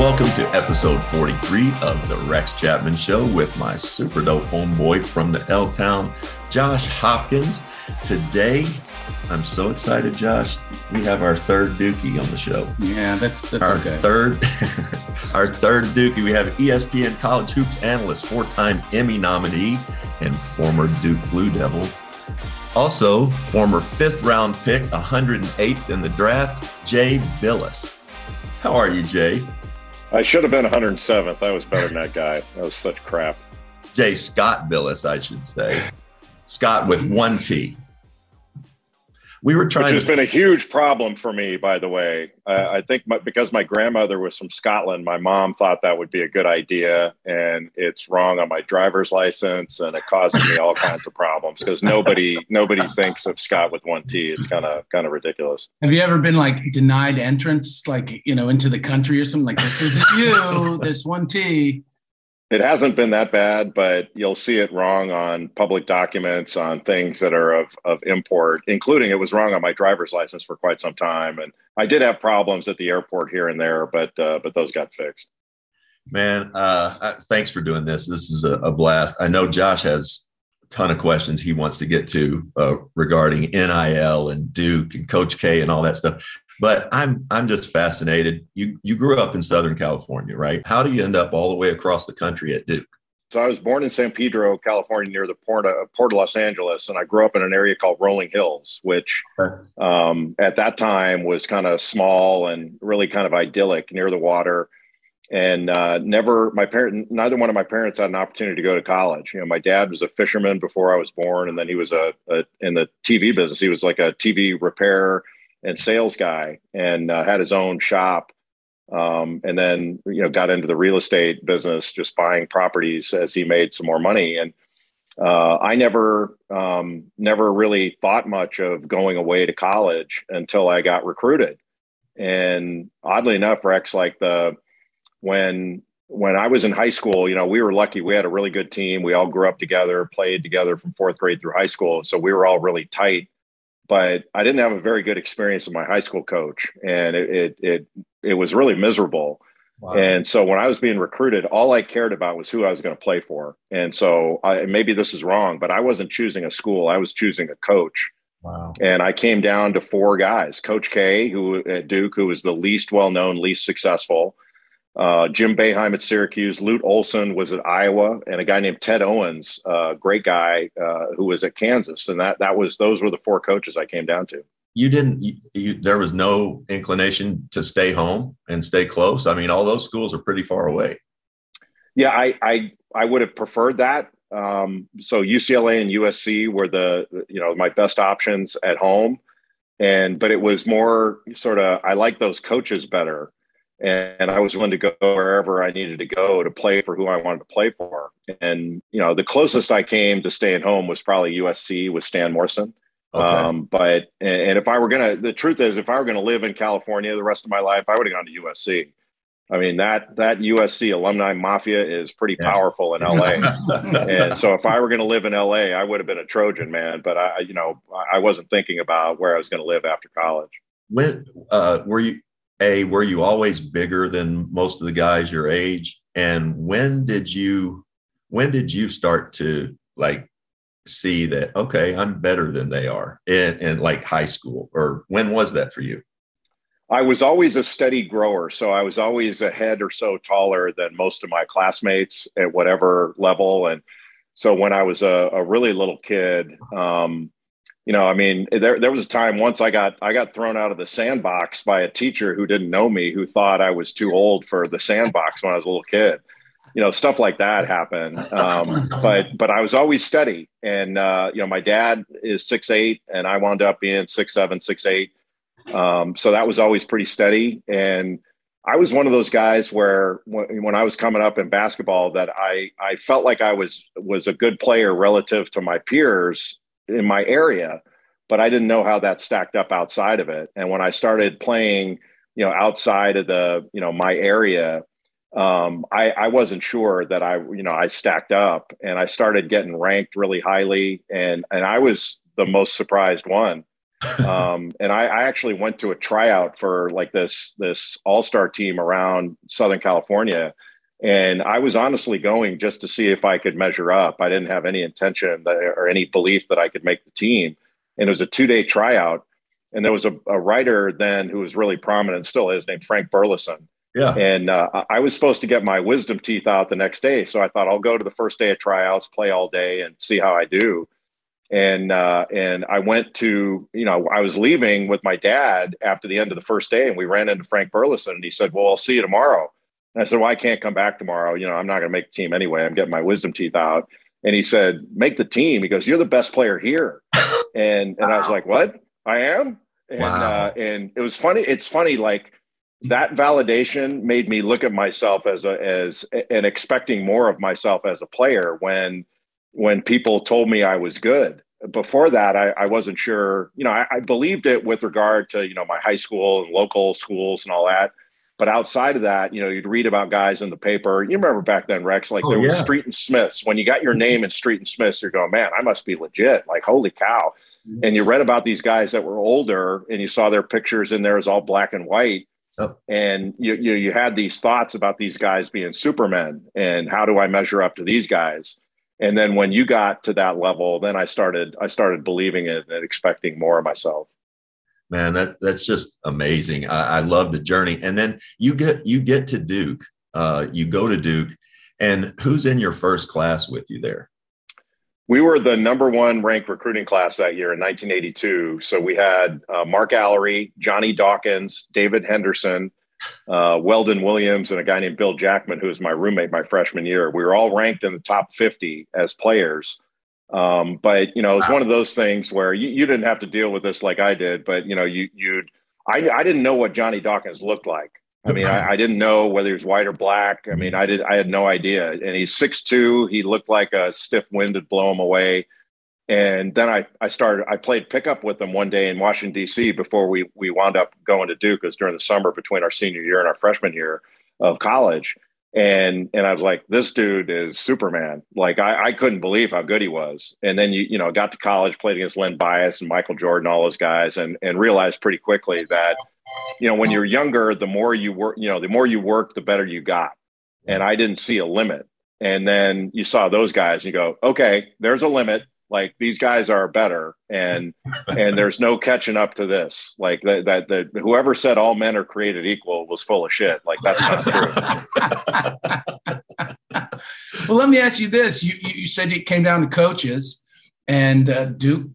welcome to episode 43 of the Rex Chapman Show with my super dope homeboy from the L Town, Josh Hopkins. Today, I'm so excited, Josh. We have our third Dukie on the show. Yeah, that's that's our okay. third, our third Dukie. We have ESPN college hoops analyst, four-time Emmy nominee, and former Duke Blue Devil. Also, former fifth round pick, 108th in the draft, Jay Bilas. How are you, Jay? I should have been 107th. I was better than that guy. That was such crap. Jay Scott Bilas, I should say. Scott with one T. We were trying. Which has to, been a huge problem for me, by the way. Uh, I think my, because my grandmother was from Scotland, my mom thought that would be a good idea, and it's wrong on my driver's license, and it causes me all kinds of problems because nobody nobody thinks of Scott with one T. It's kind of kind of ridiculous. Have you ever been like denied entrance, like you know, into the country or something? Like this isn't you. This one T. It hasn't been that bad, but you'll see it wrong on public documents, on things that are of, of import, including it was wrong on my driver's license for quite some time. And I did have problems at the airport here and there, but uh, but those got fixed. Man, uh, thanks for doing this. This is a, a, blast. I know Josh has a ton of questions he wants to get to uh, regarding NIL and Duke and Coach K and all that stuff. But I'm I'm just fascinated. You you grew up in Southern California, right? How do you end up all the way across the country at Duke? So I was born in San Pedro, California, near the port of, port of Los Angeles, and I grew up in an area called Rolling Hills, which um, at that time was kind of small and really kind of idyllic near the water. And uh, never, my parent, neither one of my parents had an opportunity to go to college. You know, my dad was a fisherman before I was born, and then he was a, a in the TV business. He was like a TV repair and sales guy and uh, had his own shop um, and then you know got into the real estate business just buying properties as he made some more money. And uh, i never um, never really thought much of going away to college until i got recruited. And oddly enough rex like the when when i was in high school you know we were lucky. We had a really good team. We all grew up together played together from fourth grade through high school. So we were all really tight but I didn't have a very good experience with my high school coach, and it it it, it was really miserable. Wow. And so when I was being recruited, all I cared about was who I was going to play for. And so I, maybe this is wrong, but I wasn't choosing a school; I was choosing a coach. Wow. And I came down to four guys: Coach K, who at Duke, who was the least well known, least successful uh, Jim Boeheim at Syracuse, Lute Olson was at Iowa, and a guy named Ted Owens, a uh, great guy uh, who was at Kansas. And that that was those were the four coaches I came down to. You didn't. You, you, there was no inclination to stay home and stay close. I mean, all those schools are pretty far away. Yeah, I I, I would have preferred that. Um, so UCLA and USC were the you know my best options at home, and but it was more sort of I like those coaches better and I was willing to go wherever I needed to go to play for who I wanted to play for. And you know, the closest I came to staying home was probably USC with Stan Morrison. Okay. Um, but and if I were gonna, the truth is, if I were gonna live in California the rest of my life, I would have gone to USC. I mean that that USC alumni mafia is pretty yeah. powerful in LA, and so if I were going to live in LA, I would have been a Trojan man. But I, you know, I wasn't thinking about where I was going to live after college. When uh, were you a were you always bigger than most of the guys your age? And when did you when did you start to like see that okay i'm better than they are in, in like high school? Or when was that for you? I was always a steady grower so i was always a head or so taller than most of my classmates at whatever level. And so when i was a, a really little kid um, you know, I mean, there there was a time once I got I got thrown out of the sandbox by a teacher who didn't know me, who thought I was too old for the sandbox when I was a little kid. You know, stuff like that happened. Um, but but I was always steady, and uh, you know, my dad is six eight, and I wound up being six seven, six eight. Um, so that was always pretty steady, and I was one of those guys where when, when I was coming up in basketball, that I I felt like I was was a good player relative to my peers in my area, but I didn't know how that stacked up outside of it. And when I started playing, you know, outside of the, you know, my area, um, I, I wasn't sure that I, you know, I stacked up and I started getting ranked really highly. And, and I was the most surprised one. um, and I, I, actually went to a tryout for like this this all star team around Southern California, and I was honestly going just to see if I could measure up. I didn't have any intention that, or any belief that I could make the team, and it was a two day tryout. And there was a, a, writer then who was really prominent, still is, named Frank Burlison. Yeah. And uh, I was supposed to get my wisdom teeth out the next day, so I thought I'll go to the first day of tryouts, play all day, and see how I do and uh, and I went to you know I was leaving with my dad after the end of the first day, and we ran into Frank Burlison, and he said, "Well, I'll see you tomorrow." And I said, "Well, I can't come back tomorrow. You know, I'm not going to make the team anyway. I'm getting my wisdom teeth out." And he said, "Make the team." He goes, "You're the best player here," and and wow. I was like, "What? I am?" And wow. uh, and it was funny. It's funny, like that validation made me look at myself as a as and expecting more of myself as a player when when people told me I was good. Before that, I, I wasn't sure. You know, I, I, believed it with regard to you know my high school and local schools and all that. But outside of that, you know, you'd read about guys in the paper. You remember back then, Rex? Like oh, there was. Street and Smiths. When you got your name in Street and Smiths, you're going, man, I must be legit. Like holy cow! Mm-hmm. And you read about these guys that were older, and you saw their pictures in there as all black and white. Oh. And you, you you had these thoughts about these guys being supermen, and how do I measure up to these guys? and then when you got to that level then i started i started believing it and expecting more of myself man that that's just amazing I, I love the journey and then you get you get to duke uh, you go to duke and who's in your first class with you there we were the number one ranked recruiting class that year in 1982 so we had uh, mark Alarie, johnny dawkins david henderson uh, Weldon Williams and a guy named Bill Jackman, who was my roommate my freshman year. We were all ranked in the top 50 as players. Um, but you know, it's wow. one of those things where you, you didn't have to deal with this like I did, but you know, you you'd I, I didn't know what Johnny Dawkins looked like. I mean, I, I, didn't know whether he was white or black. I mean, I did I had no idea. And he's six two. He looked like a stiff wind would blow him away. And then I, I started, I played pickup with them one day in Washington, D.C. before we, we wound up going to Duke. It was during the summer between our senior year and our freshman year of college. And, and I was like, this dude is Superman. Like, I, I couldn't believe how good he was. And then, you, you know, got to college, played against Len Bias and Michael Jordan, all those guys, and, and realized pretty quickly that, you know, when you're younger, the more you work, you know, the more you work, the better you got. And I didn't see a limit. And then you saw those guys, and you go, okay, there's a limit like these guys are better and and there's no catching up to this. Like that that, that whoever said all men are created equal was full of shit. Like that's not true. Well let me ask you this. You you said it came down to coaches and uh, duke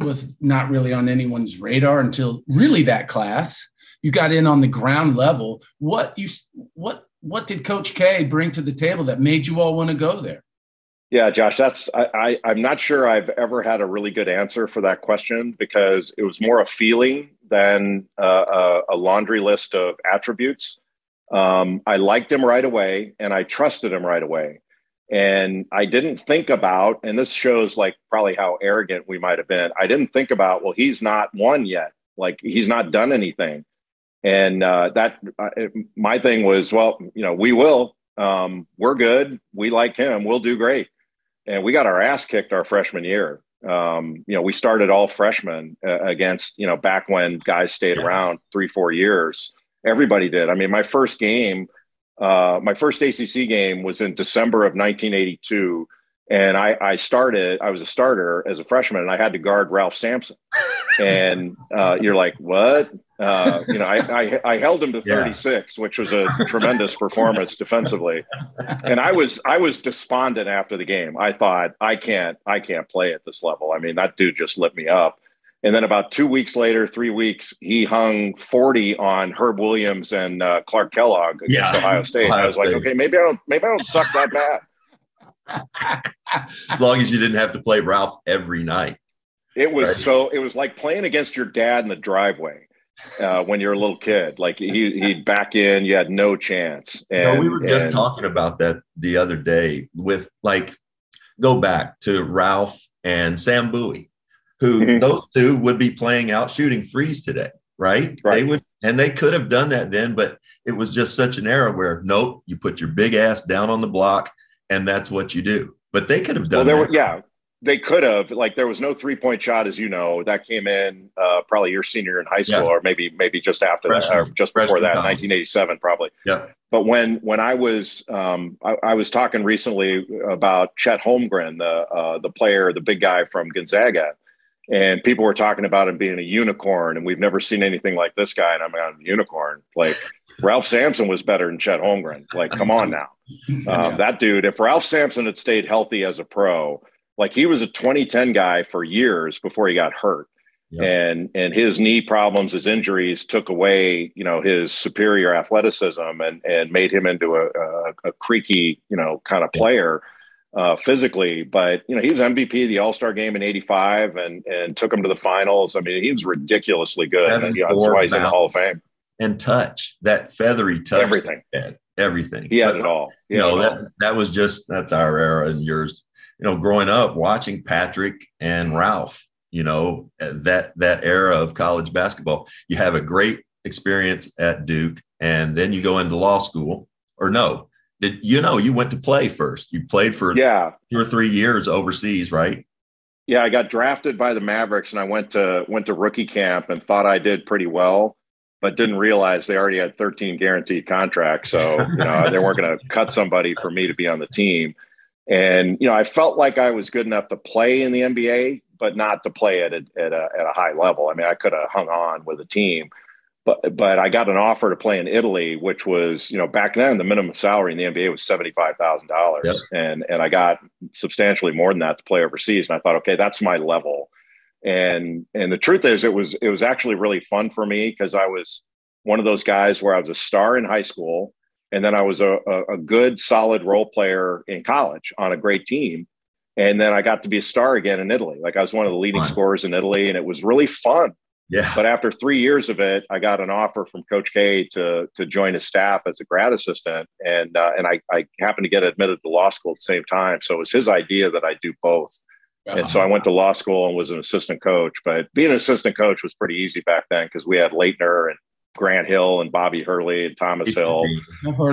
was not really on anyone's radar until really that class. You got in on the ground level. What you what what did coach k bring to the table that made you all want to go there yeah, Josh, that's I, I am not sure I've ever had a really good answer for that question because it was more a feeling than uh, a, a, laundry list of attributes. Um, I liked him right away, and I trusted him right away, and I didn't think about. And this shows like probably how arrogant we might have been. I didn't think about well, he's not won yet. Like he's not done anything, and uh, that uh, my thing was well, you know, we will. Um, we're good. We like him. We'll do great and we got our ass kicked our freshman year. Um, you know, we started all freshmen uh, against, you know, back when guys stayed yeah. around three, four years. Everybody did. I mean, my first game, uh, my first ACC game was in December of 1982 and I, I started i was a starter as a freshman and i had to guard ralph sampson and uh, you're like what uh, you know I, I, I held him to 36 yeah. which was a tremendous performance defensively and i was i was despondent after the game i thought i can't i can't play at this level i mean that dude just lit me up and then about two weeks later, three weeks, he hung 40 on Herb Williams and uh, Clark Kellogg against yeah. Ohio State. Ohio I was State. like, okay, maybe I don't, maybe I don't suck that bad as long as you didn't have to play Ralph every night. It was right? so. It was like playing against your dad in the driveway uh, when you're a little kid. Like he he'd back in, you had no chance. And, no, we were just and, talking about that the other day. With like, go back to Ralph and Sam Bowie, who mm-hmm. those two would be playing out shooting threes today. Right? right? They would, and they could have done that then, but it was just such an era where nope, you put your big ass down on the block and that's what you do. But they could have done. Well, there were, yeah, they could have like there was no three point shot as you know that came in uh, probably your senior in high school yeah. or maybe maybe just after that or just before that 1987 probably yeah but when when I was um, I, I, was talking recently about Chet Holmgren the uh, the player the big guy from Gonzaga and people were talking about him being a unicorn and we've never seen anything like this guy and I'm a unicorn. Like Ralph Sampson was better than Chet Holmgren. Like come on now. Um, that dude if Ralph Sampson had stayed healthy as a pro like he was a 2010 guy for years before he got hurt. Yep. And and his knee problems, his injuries took away, you know, his superior athleticism and and made him into a, a, a creaky, you know, kind of player uh, physically. But you know, he was MVP of the All Star game in '85 and and took him to the finals. I mean, he was ridiculously good. And, you know, that's why he's in the Hall of Fame. And touch that feathery touch, everything, everything. He had but, it all. He you know, that, that was just that's our era and yours you know, growing up watching Patrick and Ralph, you know, that that era of college basketball, you have a great experience at Duke, and then you go into law school. Or no, did you know you went to play first? You played for yeah two or three years overseas, right? Yeah, I got drafted by the Mavericks, and I went to went to rookie camp and thought I did pretty well but didn't realize they already had 13 guaranteed contracts. So, you know, they weren't going to cut somebody for me to be on the team. And you know, I felt like I was good enough to play in the NBA, but not to play at a, at a, at a high level. I mean, I could have hung on with a team, but but I got an offer to play in Italy, which was you know back then the minimum salary in the NBA was seventy five thousand yep. dollars, and and I got substantially more than that to play overseas. And I thought, okay, that's my level. And and the truth is, it was it was actually really fun for me because I was one of those guys where I was a star in high school and then I was a, a, a good, solid role player in college on a great team. And then I got to be a star again in Italy. Like I was one of the leading fun. scorers in Italy, and it was really fun. Yeah. But after three years of it, I got an offer from Coach K to to join his staff as a grad assistant, and uh, and I, I happened to get admitted to law school at the same time. So it was his idea that I do both. Uh-huh. And so I went to law school and was an assistant coach. But being an assistant coach was pretty easy back then because we had Laettner and Grant Hill and Bobby Hurley and Thomas Hill.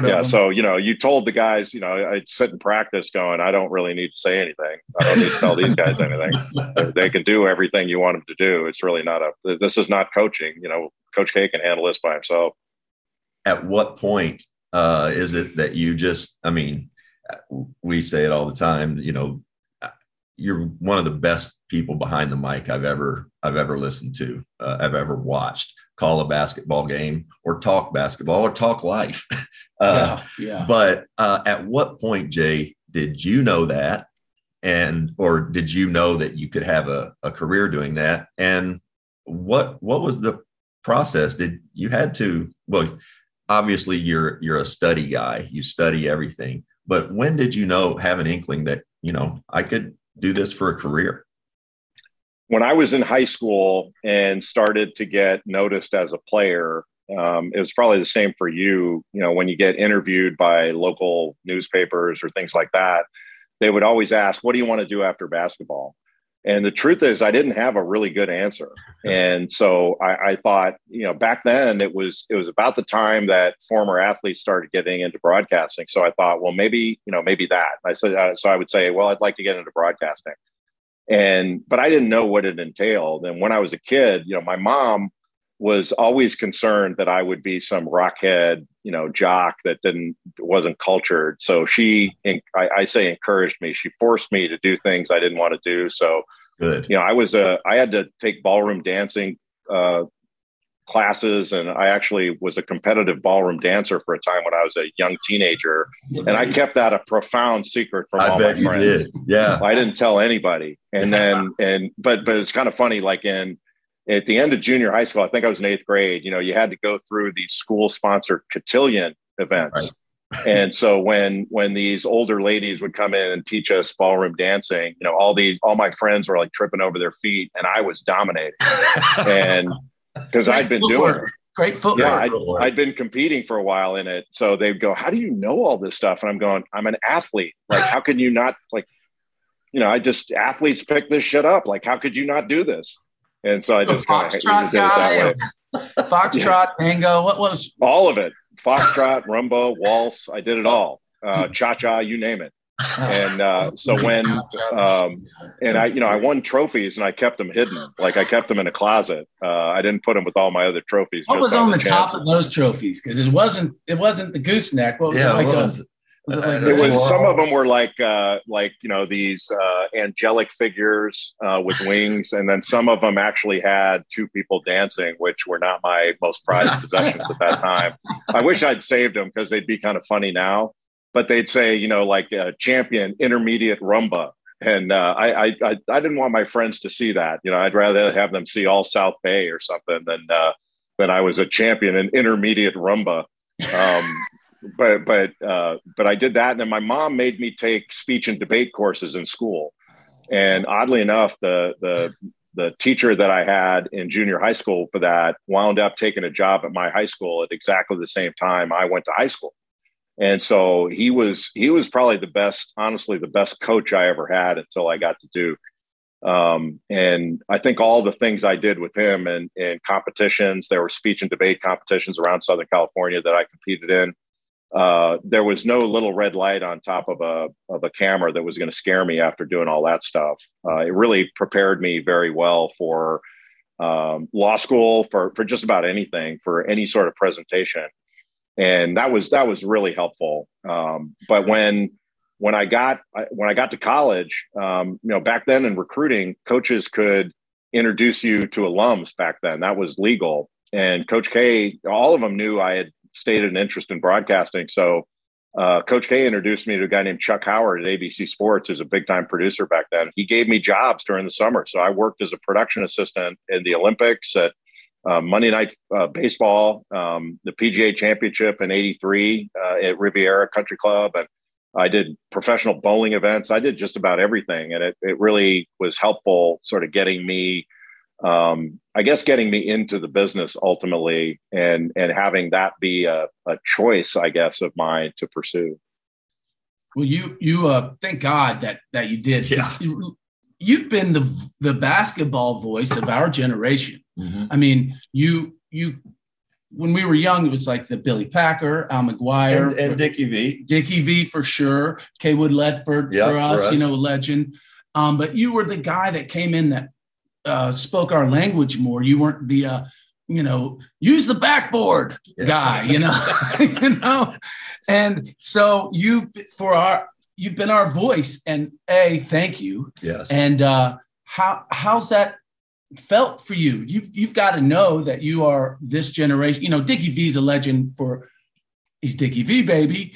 yeah, so you know, you told the guys, you know, I'd sit in practice going, I don't really need to say anything. I don't need to tell these guys anything. they can do everything you want them to do. It's really not a. This is not coaching. You know, Coach K can handle this by himself. At what point uh, is it that you just? I mean, we say it all the time. You know, you're one of the best people behind the mic I've ever I've ever listened to, uh, I've ever watched. Call a basketball game or talk basketball or talk life. uh, yeah, yeah. But uh, at what point, Jay, did you know that, and or did you know that you could have a, a career doing that? And what what was the process? Did you had to? Well, obviously you're you're a study guy. You study everything. But when did you know have an inkling that you know I could do this for a career? When I was in high school and started to get noticed as a player, um, it was probably the same for you. You know, when you get interviewed by local newspapers or things like that, they would always ask, What do you want to do after basketball? And the truth is, I didn't have a really good answer. And so I, I, thought, you know, back then it was it was about the time that former athletes started getting into broadcasting. So I thought, well, maybe you know, maybe that. I said, uh, so I would say, well, I'd like to get into broadcasting. And but I didn't know what it entailed. And when I was a kid, you know, my mom was always concerned that I would be some rockhead, you know, jock that didn't wasn't cultured. So she, I, I, say, encouraged me. She forced me to do things I didn't want to do. So, good. You know, I was a, I had to take ballroom dancing uh, classes, and I actually was a competitive ballroom dancer for a time when I was a young teenager, and I kept that a profound secret from I all my friends. Did. Yeah, I didn't tell anybody. And then, and but but it's kind of funny, like in at the end of junior high school, I think I was in eighth grade, you know, you had to go through these school sponsored cotillion events. Right. and so when when these older ladies would come in and teach us ballroom dancing, you know, all these all my friends were like tripping over their feet and I was dominating. and because I'd been footwork. doing it. Great footwork. Yeah, I'd, I'd, been competing for a while in it. So they'd go, How do you know all this stuff? And I'm going, I'm an athlete. Like, how can you not like, you know, I just athletes pick this shit up. Like, how could you not do this? And so I just kind of did it that way. Foxtrot, yeah. tango, what was all of it? Foxtrot, rumba, waltz. I did it all. Uh, cha cha, you name it. And uh, so when, um, and I, you know, I won trophies and I kept them hidden. Like I kept them in a closet. Uh, I didn't put them with all my other trophies. What was on the, the top of those trophies? Because it wasn't, it wasn't the gooseneck. What was yeah, it like? Was a, was it, like was some of them were like uh, like you know these uh, angelic figures uh, with wings, and then some of them actually had two people dancing, which were not my most prized possessions at that time. I wish I'd saved them because they'd be kind of funny now. But they'd say you know like champion intermediate rumba, and uh, I, I I didn't want my friends to see that. You know, I'd rather have them see all South Bay or something than uh, than I was a champion in intermediate rumba. Um, but but uh, but I did that, and then my mom made me take speech and debate courses in school. And oddly enough, the the the teacher that I had in junior high school for that wound up taking a job at my high school at exactly the same time I went to high school. And so he was he was probably the best, honestly, the best coach I ever had until I got to Duke. Um, and I think all the things I did with him and in competitions, there were speech and debate competitions around Southern California that I competed in uh, there was no little red light on top of a of a camera that was going to scare me after doing all that stuff. Uh, it really prepared me very well for um, law school, for for just about anything, for any sort of presentation, and that was that was really helpful. Um, but when when I got when I got to college, um, you know, back then in recruiting, coaches could introduce you to alums. Back then, that was legal, and Coach K, all of them knew I had stated an interest in broadcasting. So uh, Coach K introduced me to a guy named Chuck Howard at ABC Sports, who's a big time producer back then. He gave me jobs during the summer. So I worked as a production assistant in the Olympics at uh, Monday Night uh, Baseball, um, the PGA Championship in '83 uh, at Riviera Country Club, and I did professional bowling events. I did just about everything, and it it really was helpful, sort of getting me um, I guess getting me into the business ultimately and and having that be a, a choice, I guess, of mine to pursue. Well, you you uh thank God that that you did. Yeah. You've been the the basketball voice of our generation. Mm-hmm. I mean, you you when we were young, it was like the Billy Packer, Al McGuire, and, and Dickie V, Dickie V for sure, Cawood Ledford yep, for, us, for, us, you know, legend. Um, but you were the guy that came in that uh, spoke our language more. You weren't the uh, you know use the backboard yeah. guy. You know, you know, and so you've for our you've been our voice. And a thank you. Yes. And uh, how how's that felt for you? You've you've got to know that you are this generation. You know, Dickie V's a legend for he's Dickie V baby,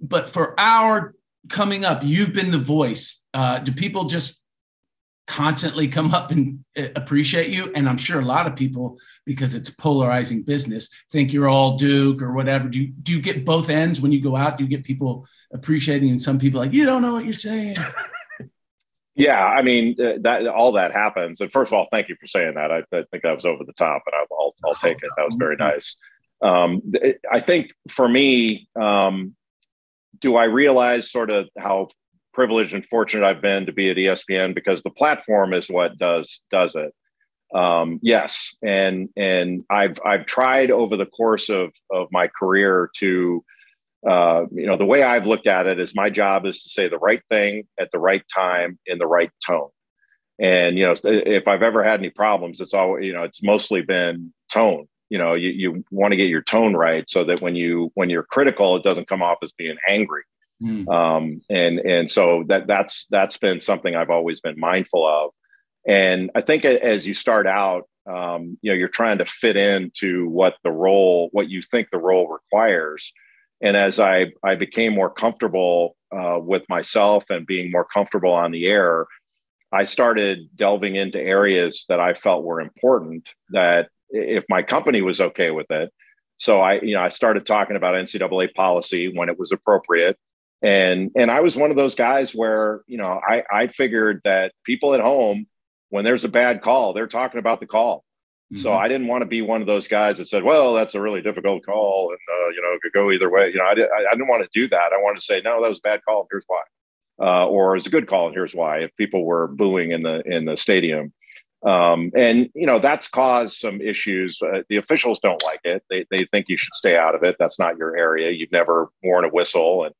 but for our coming up, you've been the voice. Uh, do people just constantly come up and uh, appreciate you. And I'm sure a lot of people, because it's polarizing business, think you're all Duke or whatever. Do you, do you get both ends when you go out? Do you get people appreciating and some people like, you don't know what you're saying? yeah, I mean, uh, that all that happens. And first of all, thank you for saying that. I, I think that was over the top, and I'll, I'll, I'll take it. That was very nice. Um, I think for me, um, do I realize sort of how privileged and fortunate I've been to be at ESPN because the platform is what does does it. Um, yes, and and I've I've tried over the course of of my career to uh, you know the way I've looked at it is my job is to say the right thing at the right time in the right tone. And you know if I've ever had any problems, it's all you know it's mostly been tone. You know you, you want to get your tone right so that when you when you're critical, it doesn't come off as being angry. Mm. Um, and and so that that's that's been something I've always been mindful of. And I think as you start out, um, you know, you're trying to fit into what the role, what you think the role requires. And as I I became more comfortable uh, with myself and being more comfortable on the air, I started delving into areas that I felt were important. That if my company was okay with it, so I you know I started talking about NCAA policy when it was appropriate and and i was one of those guys where you know i i figured that people at home when there's a bad call they're talking about the call. Mm-hmm. so i didn't want to be one of those guys that said well that's a really difficult call and uh, you know it could go either way. You know I, did, I, I didn't want to do that. I wanted to say no that was a bad call here's why. Uh, or it's a good call and here's why if people were booing in the in the stadium. Um, and you know that's caused some issues. Uh, the officials don't like it. They, they think you should stay out of it. That's not your area. You've never worn a whistle and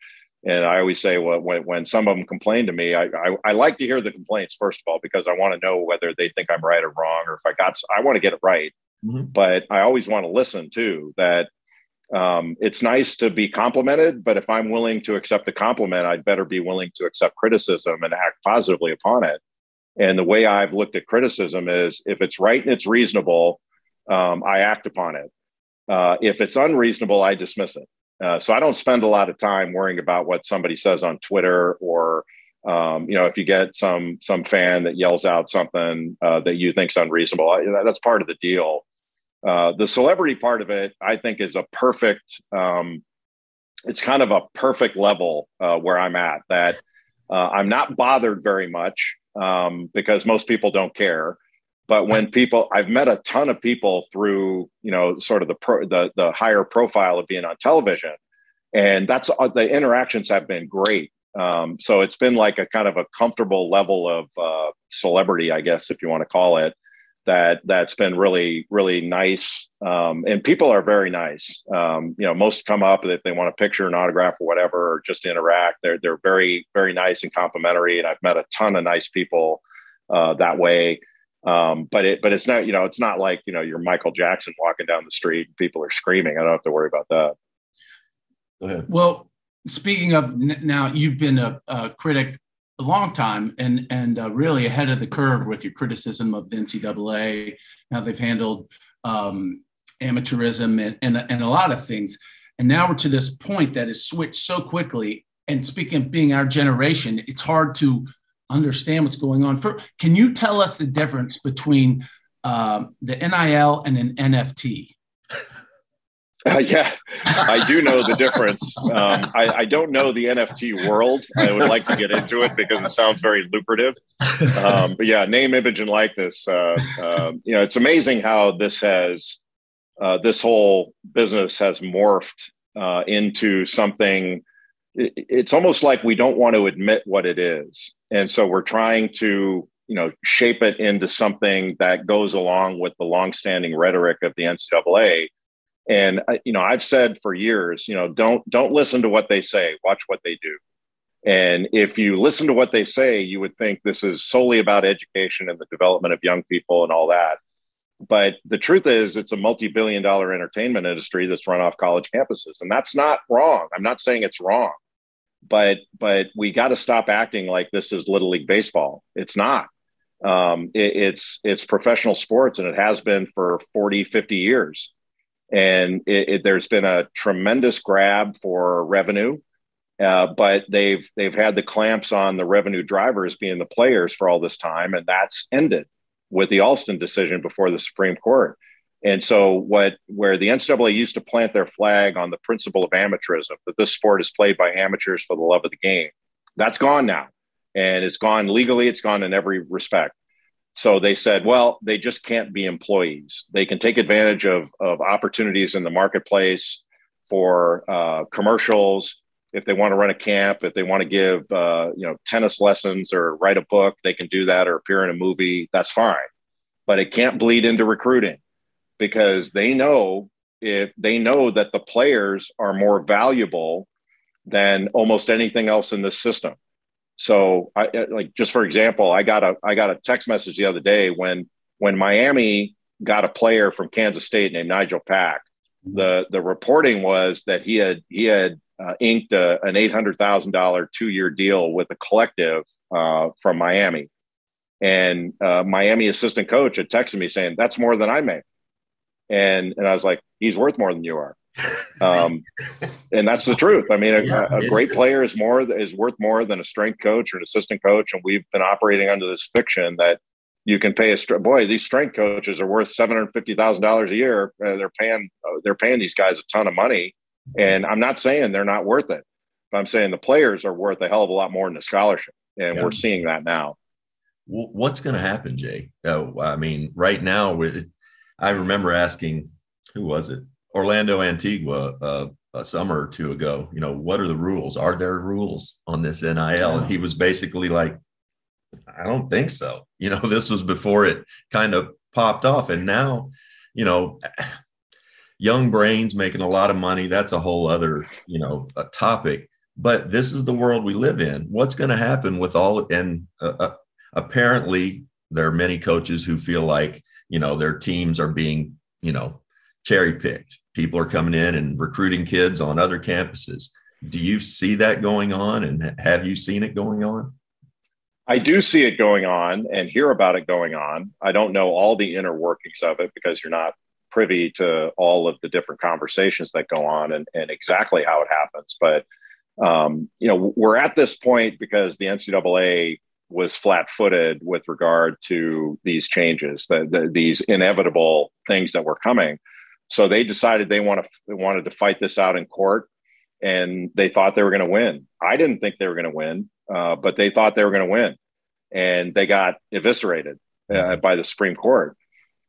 And I always say, well, when, when some of them complain to me, I, I, I like to hear the complaints, first of all, because I want to know whether they think I'm right or wrong, or if I got, I want to get it right. Mm-hmm. But I always want to listen too, that um, it's nice to be complimented, but if I'm willing to accept a compliment, I'd better be willing to accept criticism and act positively upon it. And the way I've looked at criticism is if it's right and it's reasonable, um, I act upon it. Uh, if it's unreasonable, I dismiss it. Uh, so I don't spend a lot of time worrying about what somebody says on Twitter or um, you know if you get some some fan that yells out something uh, that you think's unreasonable. I, that's part of the deal. Uh, the celebrity part of it, I think, is a perfect. Um, it's kind of a perfect level uh, where I'm at. That uh, I'm not bothered very much um, because most people don't care but when people i've met a ton of people through you know sort of the pro, the, the higher profile of being on television. And that's uh, the interactions have been great. Um, so it's been like a kind of a comfortable level of uh, celebrity i guess if you want to call it that that's been really really nice. Um, and people are very nice. Um, you know most come up if they want a picture an autograph or whatever or just interact. They're they're very very nice and complimentary. And i've met a ton of nice people uh, that way um, but it, but it's not, you know, it's not like, you know, you're Michael Jackson walking down the street and people are screaming. I don't have to worry about that. Go ahead. Well, speaking of now, you've been a, a critic a long time and and uh, really ahead of the curve with your criticism of the NCAA. How they've handled um, amateurism and, and and a lot of things. And now we're to this point that has switched so quickly. And speaking of being our generation, it's hard to understand what's going on. For, can you tell us the difference between uh, the NIL and an NFT? Uh, yeah, I do know the difference. Um, I, I, don't know the NFT world. I would like to get into it because it sounds very lucrative. Um, but yeah, name, image, and likeness. Uh, uh, you know, it's amazing how this has, uh, this whole business has morphed uh, into something it's almost like we don't want to admit what it is. And so we're trying to you know shape it into something that goes along with the longstanding rhetoric of the ncaa and uh, you know i've said for years you know don't don't listen to what they say watch what they do. And if you listen to what they say you would think this is solely about education and the development of young people and all that. But the truth is, it's a multi billion dollar entertainment industry that's run off college campuses. And that's not wrong. I'm not saying it's wrong but but we got to stop acting like this is little league baseball. It's not. Um, it, it's it's professional sports and it has been for 40 50 years. And it, it, there's been a tremendous grab for revenue uh, but they've they've had the clamps on the revenue drivers being the players for all this time and that's ended with the alston decision before the supreme court and so, what where the NCAA used to plant their flag on the principle of amateurism, that this sport is played by amateurs for the love of the game, that's gone now, and it's gone legally. It's gone in every respect. So they said, well, they just can't be employees. They can take advantage of of opportunities in the marketplace for uh, commercials. If they want to run a camp, if they want to give uh, you know tennis lessons or write a book, they can do that or appear in a movie. That's fine, but it can't bleed into recruiting because they know if they know that the players are more valuable than almost anything else in this system. So I like just for example, I got a I got a text message the other day when when Miami got a player from Kansas State named Nigel Pack. The the reporting was that he had he had uh, inked a, an eight hundred thousand dollar two year deal with a collective uh, from Miami, and uh, Miami assistant coach had texted me saying that's more than I make and and I was like, he's worth more than you are. Um, and that's the truth. I mean, a, yeah, a great player is more is worth more than a strength coach or an assistant coach, and we've been operating under this fiction that you can pay a boy. These strength coaches are worth seven hundred fifty thousand dollars a year. Uh, they're paying uh, they're paying these guys a ton of money, and I'm not saying they're not worth it, but I'm saying the players are worth a hell of a lot more than the scholarship, and yeah. we're seeing that now. What's going to happen, Jay? Uh, I mean, right now, I remember asking, who was it? Orlando Antigua uh, a summer or two ago, you know, what are the rules? Are there rules on this NIL? And he was basically like, I don't think so. You know, this was before it kind of popped off. And now, you know, young brains making a lot of money, that's a whole other, you know, a topic. but this is the world we live in. What's going to happen with all and uh, uh, apparently there are many coaches who feel like you know their teams are being you know cherry picked. People are coming in and recruiting kids on other campuses. Do you see that going on, and have you seen it going on? I do see it going on and hear about it going on. I don't know all the inner workings of it because you're not privy to all of the different conversations that go on and, and exactly how it happens. But um, you know, we're at this point because the NCAA was flat-footed with regard to these changes, the, the, these inevitable things that were coming. So they decided they want to they wanted to fight this out in court, and they thought they were going to win. I didn't think they were going to win, uh, but they thought they were going to win, and they got eviscerated uh, by the Supreme Court.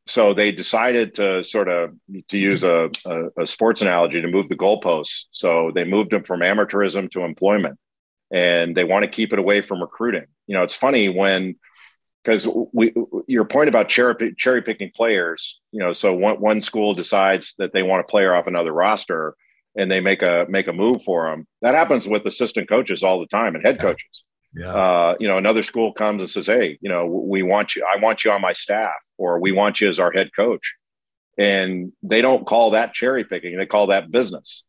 So they decided to sort of to use a, a, a sports analogy to move the goalposts. So they moved them from amateurism to employment and they want to keep it away from recruiting. You know, it's funny when because we your point about cherry cherry picking players. You know, so one one school decides that they want a player off another roster, and they make a make a move for them. That happens with assistant coaches all the time and head coaches. Yeah. Uh, you know, another school comes and says, "Hey, you know, we want you. I want you on my staff, or we want you as our head coach." And they don't call that cherry picking; they call that business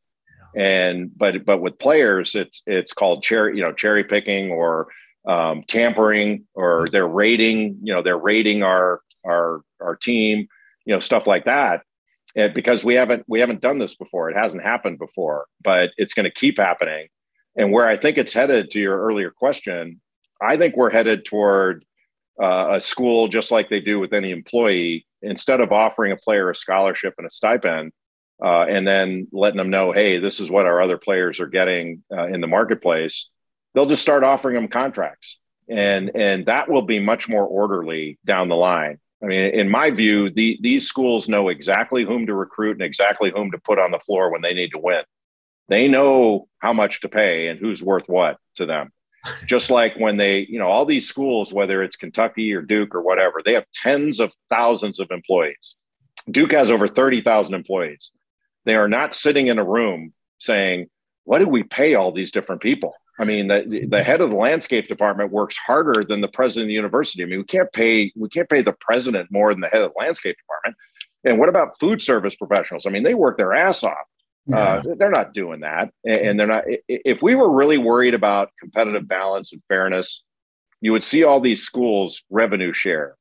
and but but with players it's it's called cherry you know cherry picking or um, tampering or they're rating you know they're rating our our our team you know stuff like that. And because we haven't we haven't done this before it hasn't happened before but it's going to keep happening. And where i think it's headed to your earlier question i think we're headed toward uh, a school just like they do with any employee. Instead of offering a player a scholarship and a stipend uh, and then letting them know, hey, this is what our other players are getting uh, in the marketplace, they'll just start offering them contracts, and and that will be much more orderly down the line. I mean, in my view, the, these schools know exactly whom to recruit and exactly whom to put on the floor when they need to win. They know how much to pay and who's worth what to them. Just like when they, you know, all these schools, whether it's Kentucky or Duke or whatever, they have tens of thousands of employees. Duke has over 30,000 employees. They are not sitting in a room saying, what did we pay all these different people? I mean, the, the head of the landscape department works harder than the president of the university. I mean, we can't pay we can't pay the president more than the head of the landscape department. And what about food service professionals? I mean, they work their ass off. Yeah. Uh, they're not doing that, and they're not. If we were really worried about competitive balance and fairness, you would see all these schools revenue share,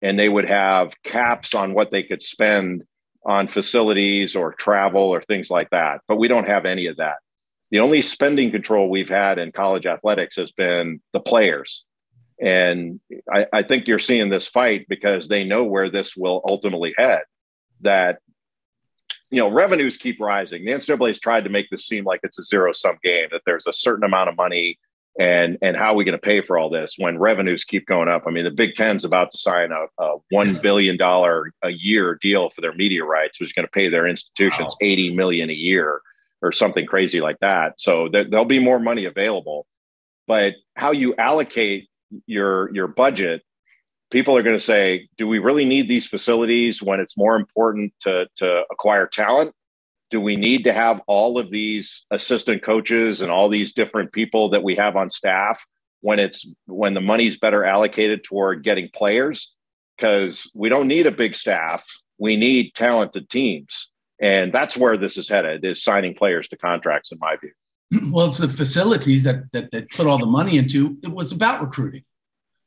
and they would have caps on what they could spend on facilities or travel or things like that. But we don't have any of that. The only spending control we've had in college athletics has been the players. And I, I think you're seeing this fight because they know where this will ultimately head. That you know, revenues keep rising. The NCAA has tried to make this seem like it's a zero sum game, that there's a certain amount of money and and how are we going to pay for all this when revenues keep going up? I mean, the Big Ten's about to sign a, a one billion dollar a year deal for their media rights, which is going to pay their institutions wow. eighty million a year or something crazy like that. So there, there'll be more money available, but how you allocate your your budget, people are going to say, do we really need these facilities when it's more important to to acquire talent do we need to have all of these assistant coaches and all these different people that we have on staff when it's when the money's better allocated toward getting players? Because we don't need a big staff. We need talented teams. And that's where this is headed is signing players to contracts in my view. Well it's the facilities that that, that put all the money into it was about recruiting.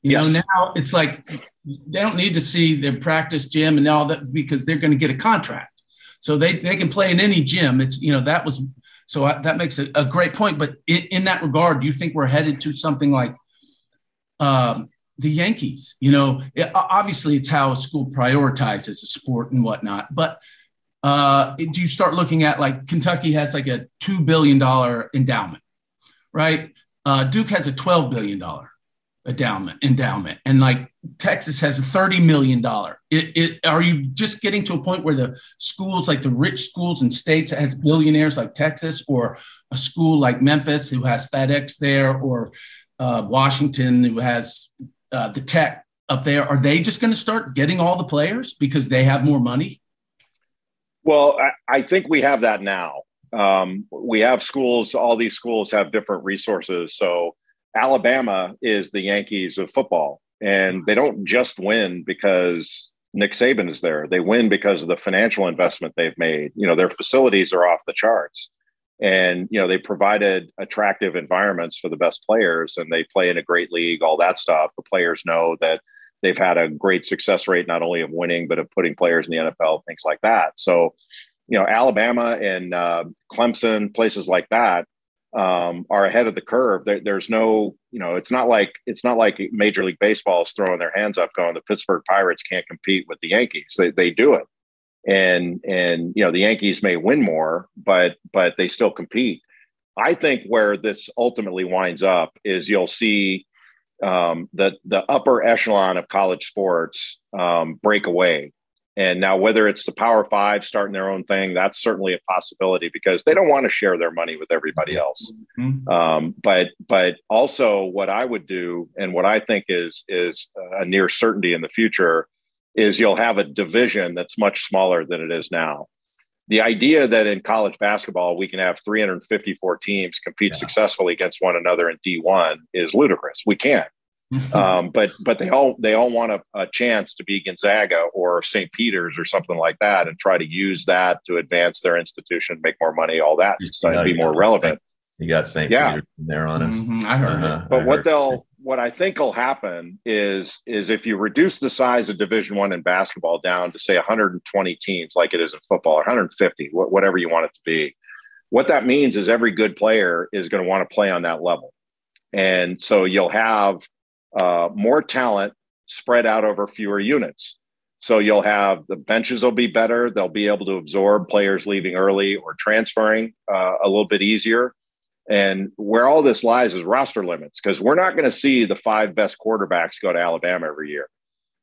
You yes. know now it's like they don't need to see their practice gym and all that because they're going to get a contract so they, they can play in any gym. It's, you know, that was, so I, that makes a, a, great point. But in, in, that regard, do you think we're headed to something like um, the Yankees? You know, it, obviously it's how a school prioritizes a sport and whatnot. But uh, do you start looking at like Kentucky has like a $2 billion endowment, right? Uh, Duke has a $12 billion endowment endowment and like texas has a 30 million dollar it, it, are you just getting to a point where the schools like the rich schools and states that has billionaires like texas or a school like memphis who has fedex there or uh, washington who has uh, the tech up there are they just going to start getting all the players because they have more money well i, I think we have that now um, we have schools. All these schools have different resources. So Alabama is the Yankees of football, and they don't just win because Nick Saban is there. They win because of the financial investment they've made. You know, their facilities are off the charts. And, you know, they provided attractive environments for the best players and they play in a great league, all that stuff. The players know that they've had a great success rate, not only of winning, but of putting players in the NFL, things like that. So, you know, Alabama and uh, Clemson, places like that, um, are ahead of the curve. There, there's no, you know, it's not like it's not like Major League Baseball is throwing their hands up, going, "The Pittsburgh Pirates can't compete with the Yankees." They they do it, and and you know the Yankees may win more, but but they still compete. I think where this ultimately winds up is you'll see um, the the upper echelon of college sports um, break away and now, whether it's the Power Five starting their own thing, that's certainly a possibility because they don't want to share their money with everybody else. Mm-hmm. Um, but but also, what I would do, and what I think is is a near certainty in the future, is you'll have a division that's much smaller than it is now. The idea that in college basketball we can have 354 teams compete yeah. successfully against one another in D1 is ludicrous. We can't. um, but but they all they all want a, a, chance to be Gonzaga or St. Peter's or something like that, and try to use that to advance their institution, make more money, all that, to be more relevant. You got St. Yeah. Peter's there on us. Mm-hmm. I heard uh-huh. But I what they'll what I think will happen is is if you reduce the size of Division One in basketball down to say 120 teams, like it is in football, or 150, whatever you want it to be. What that means is every good player is going to want to play on that level. And so you'll have uh, more talent spread out over fewer units. So you'll have the benches will be better. They'll be able to absorb players leaving early or transferring uh, a little bit easier. And where all this lies is roster limits because we're not going to see the five best quarterbacks go to Alabama every year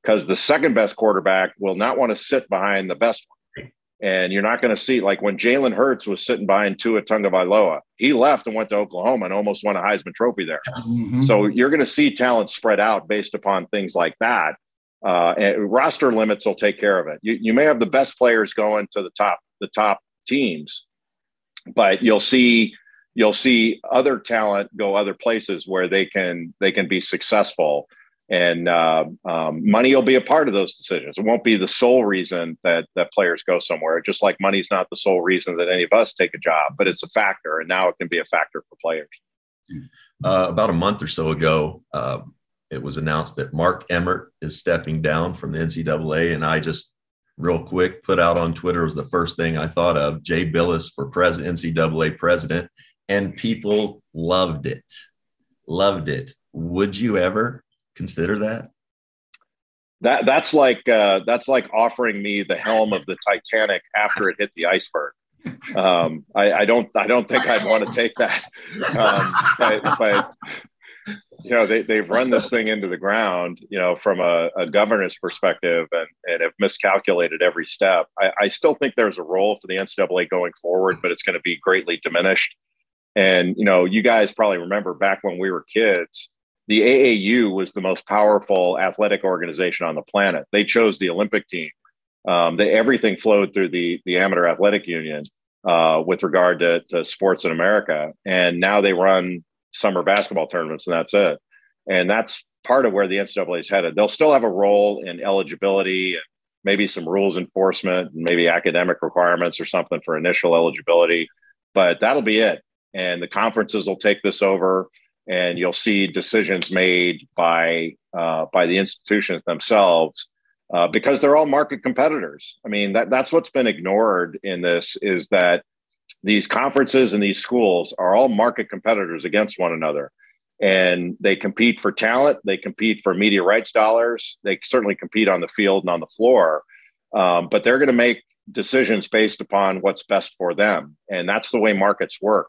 because the second best quarterback will not want to sit behind the best one. And you're not going to see like when Jalen Hurts was sitting behind Tua Tagovailoa, he left and went to Oklahoma and almost won a Heisman Trophy there. Mm-hmm. So you're going to see talent spread out based upon things like that. Uh, roster limits will take care of it. You, you may have the best players going to the top the top teams, but you'll see you'll see other talent go other places where they can they can be successful and uh, um, money will be a part of those decisions. It won't be the sole reason that that players go somewhere. Just like money's not the sole reason that any of us take a job, but it's a factor, and now it can be a factor for players. Uh, about a month or so ago, uh, it was announced that Mark Emmert is stepping down from the NCAA, and I just real quick put out on Twitter was the first thing I thought of. Jay Bilas for president, NCAA president, and people loved it, loved it. Would you ever consider that? That that's like uh, that's like offering me the helm of the Titanic after it hit the iceberg. Um, I, I, don't I don't think I'd want to take that. Um, but, but you know they, they've run this thing into the ground you know from a, a governance perspective and, and have miscalculated every step I, I, still think there's a role for the ncaa going forward but it's going to be greatly diminished and you know you guys probably remember back when we were kids the AAU was the most powerful athletic organization on the planet. They chose the Olympic team. Um, they, everything flowed through the the Amateur Athletic Union uh, with regard to, to sports in America, and now they run summer basketball tournaments, and that's it. And that's part of where the NCAA is headed. They'll still have a role in eligibility and maybe some rules enforcement and maybe academic requirements or something for initial eligibility, but that'll be it. And the conferences will take this over and you'll see decisions made by uh, by the institutions themselves uh, because they're all market competitors. I mean, that, that's what's been ignored in this is that these conferences and these schools are all market competitors against one another. And they compete for talent, they compete for media rights dollars, they certainly compete on the field and on the floor. Um, but they're going to make decisions based upon what's best for them. And that's the way markets work.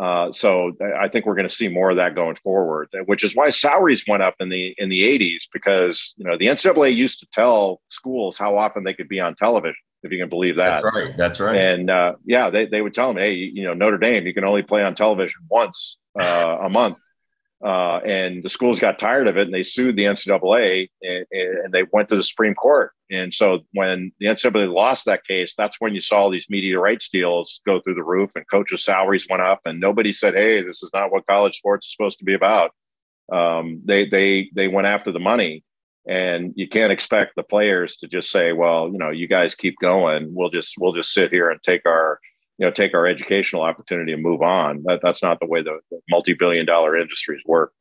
Uh, so I think we're going to see more of that going forward, which is why salaries went up in the in the 80s because you know the NCAA used to tell schools how often they could be on television, if you can believe that. That's right. That's right. And uh, yeah, they, they would tell them, hey, you know, Notre Dame, you can only play on television once uh, a month. Uh, and the schools got tired of it and they sued the NCAA and, and, they went to the Supreme Court. And so when the NCAA lost that case, that's when you saw these media rights deals go through the roof and coaches' salaries went up. And nobody said, "Hey, this is not what college sports is supposed to be about." Um, they they they went after the money, and you can't expect the players to just say, "Well, you know, you guys keep going. We'll just we'll just sit here and take our." You know take our educational opportunity and move on. That, that's not the way the, the multi-billion dollar industries work.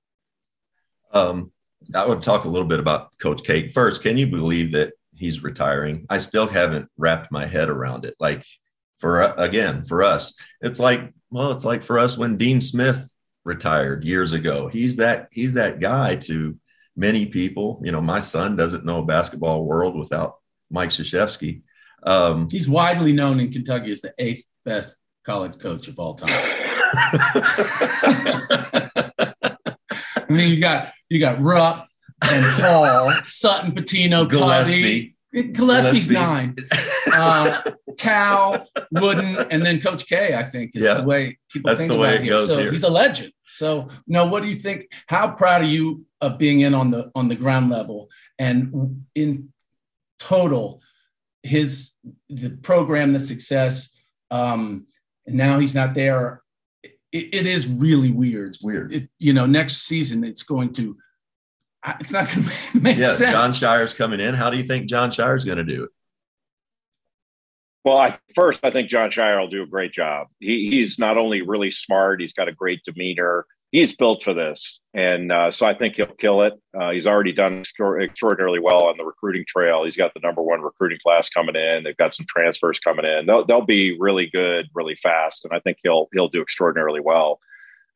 Um, i would talk a little bit about coach K first. Can you believe that he's retiring? I still haven't wrapped my head around it. Like for again for us it's like well it's like for us when dean smith retired years ago. He's that he's that guy to many people. You know my son doesn't know a basketball world without mike Krzyzewski. Um, he's widely known in kentucky as the eighth best college coach of all time. I mean, you got you got Rupp and Hall, Sutton, Pitino, Gillespie. Cuddy. Gillespie's Gillespie. nine. Uh, Cal, Wooden, and then Coach K. I think is yeah, the way people think about him. So here. he's a legend. So, no, what do you think? How proud are you of being in on the on the ground level and in total, his the program, the success, um, and now he's not there. It, it is really weird. It's weird. It, you know, next season it's going to. It's not going to make yeah, sense. Jon Scheyer's coming in. How do you think Jon Scheyer's going to do it? Well, I, first, I think Jon Scheyer will do a great job. He, he's not only really smart, he's got a great demeanor he's built for this, and uh, so I think he'll kill it. Uh, he's already done extraordinarily well on the recruiting trail. He's got the number one recruiting class coming in. They've got some transfers coming in. They'll, they'll be really good, really fast, and I think he'll he'll do extraordinarily well.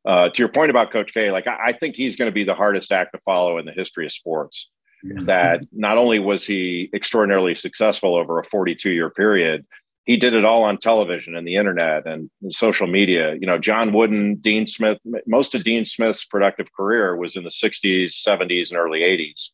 Uh, to your point about Coach K, like I, I think he's going to be the hardest act to follow in the history of sports. Mm-hmm. That not only was he extraordinarily successful over a 42 year period, he did it all on television and the internet and social media. You know, John Wooden, Dean Smith, most of Dean Smith's productive career was in the 60s, 70s, and early 80s.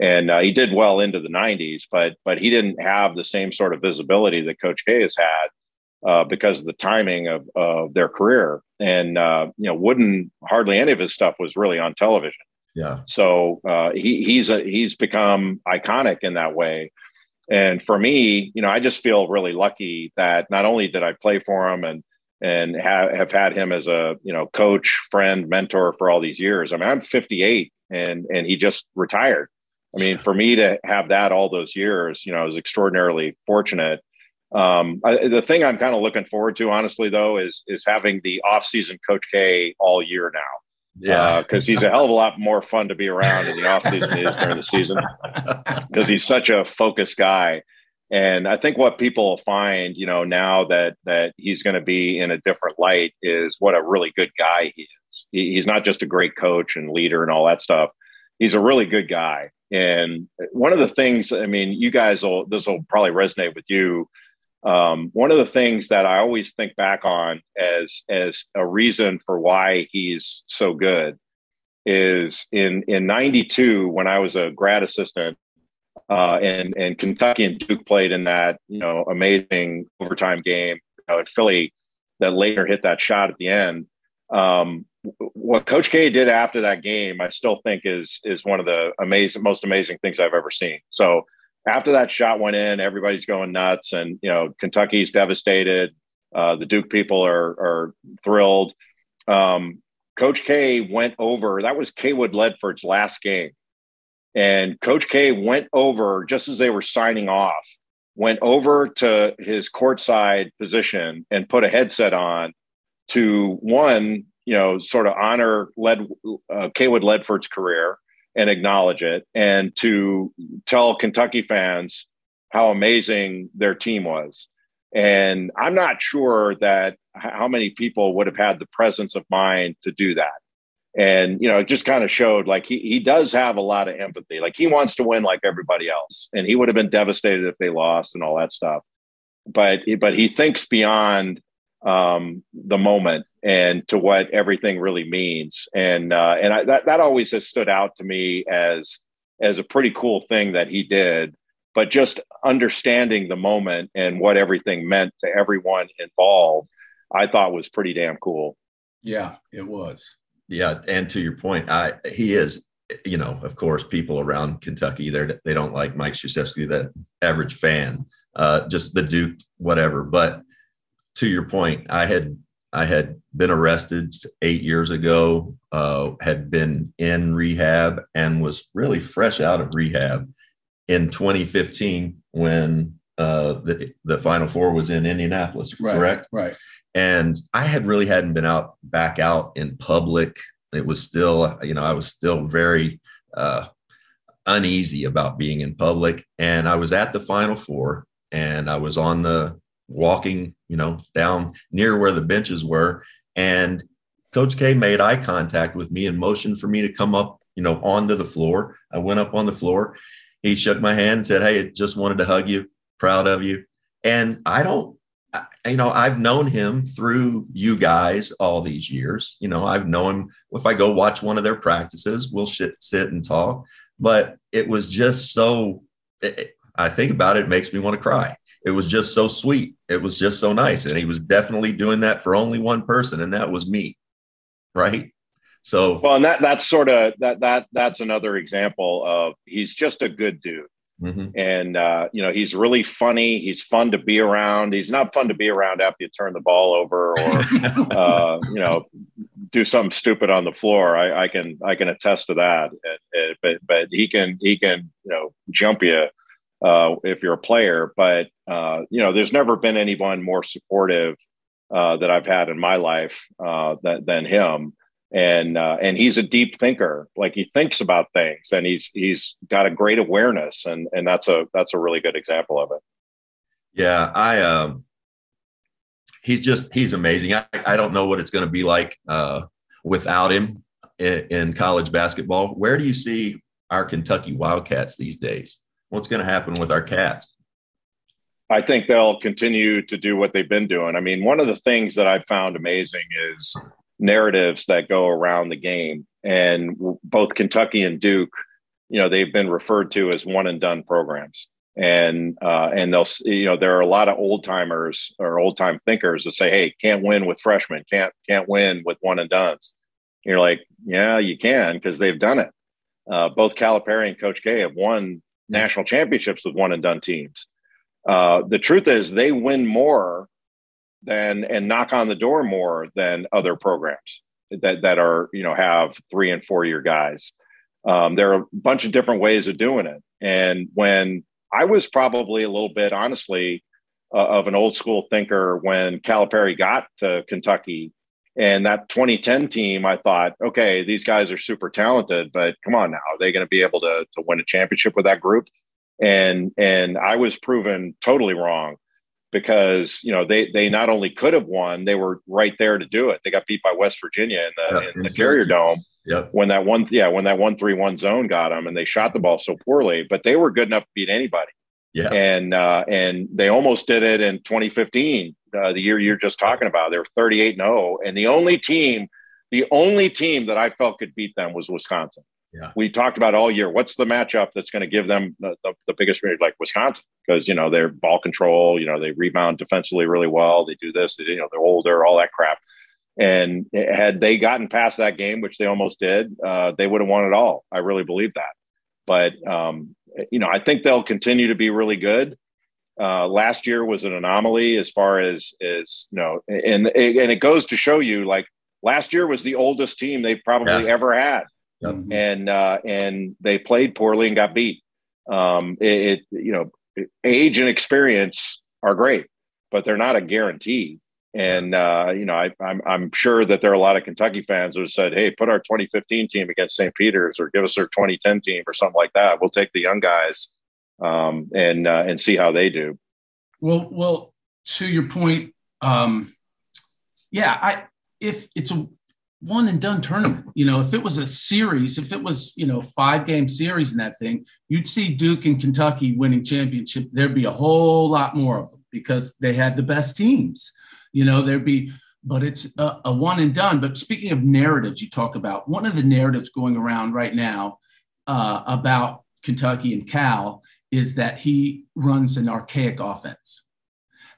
And uh, he did well into the 90s, but but he didn't have the same sort of visibility that Coach K has had uh, because of the timing of, of their career. And uh, you know, Wooden hardly any of his stuff was really on television. Yeah. So uh, he he's a, he's become iconic in that way. And for me, you know, I just feel really lucky that not only did I play for him and and have, have had him as a you know coach, friend, mentor for all these years. I mean, I'm 58 and and he just retired. I mean, for me to have that all those years, you know, I was extraordinarily fortunate. Um, I, the thing I'm kind of looking forward to, honestly, though, is is having the off-season Coach K all year now. Yeah, because uh, he's a hell of a lot more fun to be around in the off season is during the season because he's such a focused guy. And I think what people find, you know, now that that he's going to be in a different light is what a really good guy he is. He, he's not just a great coach and leader and all that stuff. He's a really good guy. And one of the things, I mean, you guys will this will probably resonate with you um, one of the things that I always think back on as as a reason for why he's so good is in in '92 when I was a grad assistant uh, and and Kentucky and Duke played in that you know amazing overtime game you know, at Philly that Laettner hit that shot at the end. Um, what Coach K did after that game, I still think is is one of the amazing, most amazing things I've ever seen. So after that shot went in, everybody's going nuts, and you know Kentucky's devastated. Uh, the Duke people are are thrilled. Um, Coach K went over. That was Cawood Ledford's last game, and Coach K went over just as they were signing off. Went over to his courtside position and put a headset on to one, you know, sort of honor Led uh, Cawood Ledford's career and acknowledge it and to tell Kentucky fans how amazing their team was. And I'm not sure that how many people would have had the presence of mind to do that. And, you know, it just kind of showed like he, he does have a lot of empathy. Like he wants to win like everybody else. And he would have been devastated if they lost and all that stuff. But, but he thinks beyond um, the moment and to what everything really means. And uh, and I, that that always has stood out to me as as a pretty cool thing that he did. But just understanding the moment and what everything meant to everyone involved, I thought was pretty damn cool. Yeah, it was. Yeah, and to your point, I he is. You know, of course, people around Kentucky they they don't like Mike Krzyzewski, the average fan, uh, just the Duke, whatever. But to your point, I had I had been arrested eight years ago, uh, had been in rehab, and was really fresh out of rehab in 2015 when uh, the the Final Four was in Indianapolis. Right, correct, right. And I had really hadn't been out back out in public. It was still, you know, I was still very uh, uneasy about being in public. And I was at the Final Four, and I was on the walking, you know, down near where the benches were. And Coach K made eye contact with me and motioned for me to come up, you know, onto the floor. I went up on the floor. He shook my hand and said, Hey, just wanted to hug you, proud of you. And I don't, you know, I've known him through you guys all these years. You know, I've known him. If I go watch one of their practices, we'll sit, sit and talk. But it was just so, it, I think about it, it makes me want to cry it was just so sweet. It was just so nice. And he was definitely doing that for only one person, and that was me. Right. So well, and that that's sort of that that that's another example of he's just a good dude. Mm-hmm. And uh, you know, he's really funny. He's fun to be around. He's not fun to be around after you turn the ball over or uh, you know do something stupid on the floor. I, I can I can attest to that. but but he can he can you know jump you uh, if you're a player. But uh, you know, there's never been anyone more supportive uh, that I've had in my life uh, than, than him. And uh, and he's a deep thinker. Like he thinks about things, and he's he's got a great awareness, and and that's a that's a really good example of it. Yeah, I um, he's just he's amazing. I, I don't know what it's going to be like uh, without him in, in college basketball. Where do you see our Kentucky Wildcats these days? What's going to happen with our cats? I think they'll continue to do what they've been doing. I mean, one of the things that I've found amazing is narratives that go around the game. And both Kentucky and Duke, you know, they've been referred to as one and done programs. And uh, and they'll, you know, there are a lot of old timers or old time thinkers that say, "Hey, can't win with freshmen, can't can't win with one and duns." you're like, yeah, you can because they've done it. Uh, both Calipari and Coach K have won national championships with one and done teams. Uh, the truth is, they win more than and knock on the door more than other programs that that are you know have three and four year guys. Um, there are a bunch of different ways of doing it, and when I was probably a little bit, honestly, uh, of an old school thinker when Calipari got to Kentucky and that 2010 team, I thought, okay, these guys are super talented, but come on now, are they going to be able to, to win a championship with that group? And and I was proven totally wrong because you know they they not only could have won, they were right there to do it. They got beat by West Virginia in the, yeah, in the Carrier Dome. Yep. When that one, yeah, when that one three one zone got them, and they shot the ball so poorly, but they were good enough to beat anybody. Yeah. And uh, and they almost did it in 2015 uh, the year you're just talking about. They were 38 and 0, and the only team, the only team that I felt could beat them was Wisconsin. Yeah. We talked about all year. What's the matchup that's going to give them the, the, the biggest like Wisconsin? Because you know they're ball control. You know they rebound defensively really well. They do this. They, you know they're older. All that crap. And had they gotten past that game, which they almost did, uh, they would have won it all. I really believe that. But um, you know, I think they'll continue to be really good. Uh, last year was an anomaly as far as as you know, and and it goes to show you like last year was the oldest team they've probably yeah. ever had, yep. and uh, and they played poorly and got beat. Um, it, it you know, age and experience are great, but they're not a guarantee. And uh, you know, I, I'm, I'm sure that there are a lot of Kentucky fans who have said, "Hey, put our 2015 team against St. Peter's, or give us our 2010 team, or something like that. We'll take the young guys um, and uh, and see how they do." Well, well, to your point, um, yeah, I if it's a one and done tournament, you know, if it was a series, if it was you know five game series in that thing, you'd see Duke and Kentucky winning championship. There'd be a whole lot more of them because they had the best teams. You know, there'd be, but it's a, a one and done. But speaking of narratives, you talk about one of the narratives going around right now uh, about Kentucky and Cal is that he runs an archaic offense.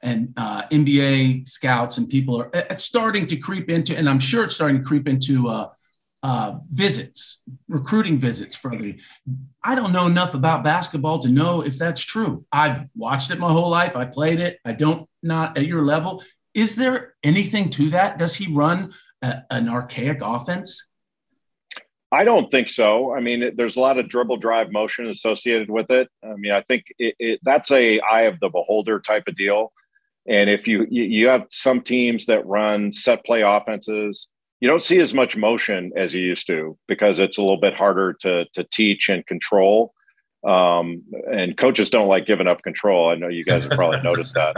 And uh, NBA scouts and people are it's starting to creep into, and I'm sure it's starting to creep into uh, uh, visits, recruiting visits for other. I don't know enough about basketball to know if that's true. I've watched it my whole life. I played it. I don't not at your level. Is there anything to that? Does he run a, an archaic offense? I don't think so. I mean, it, there's a lot of dribble drive motion associated with it. I mean, I think it, it, that's a eye of the beholder type of deal. And if you you have some teams that run set play offenses, you don't see as much motion as you used to because it's a little bit harder to to teach and control. Um, and coaches don't like giving up control. I know you guys have probably noticed that.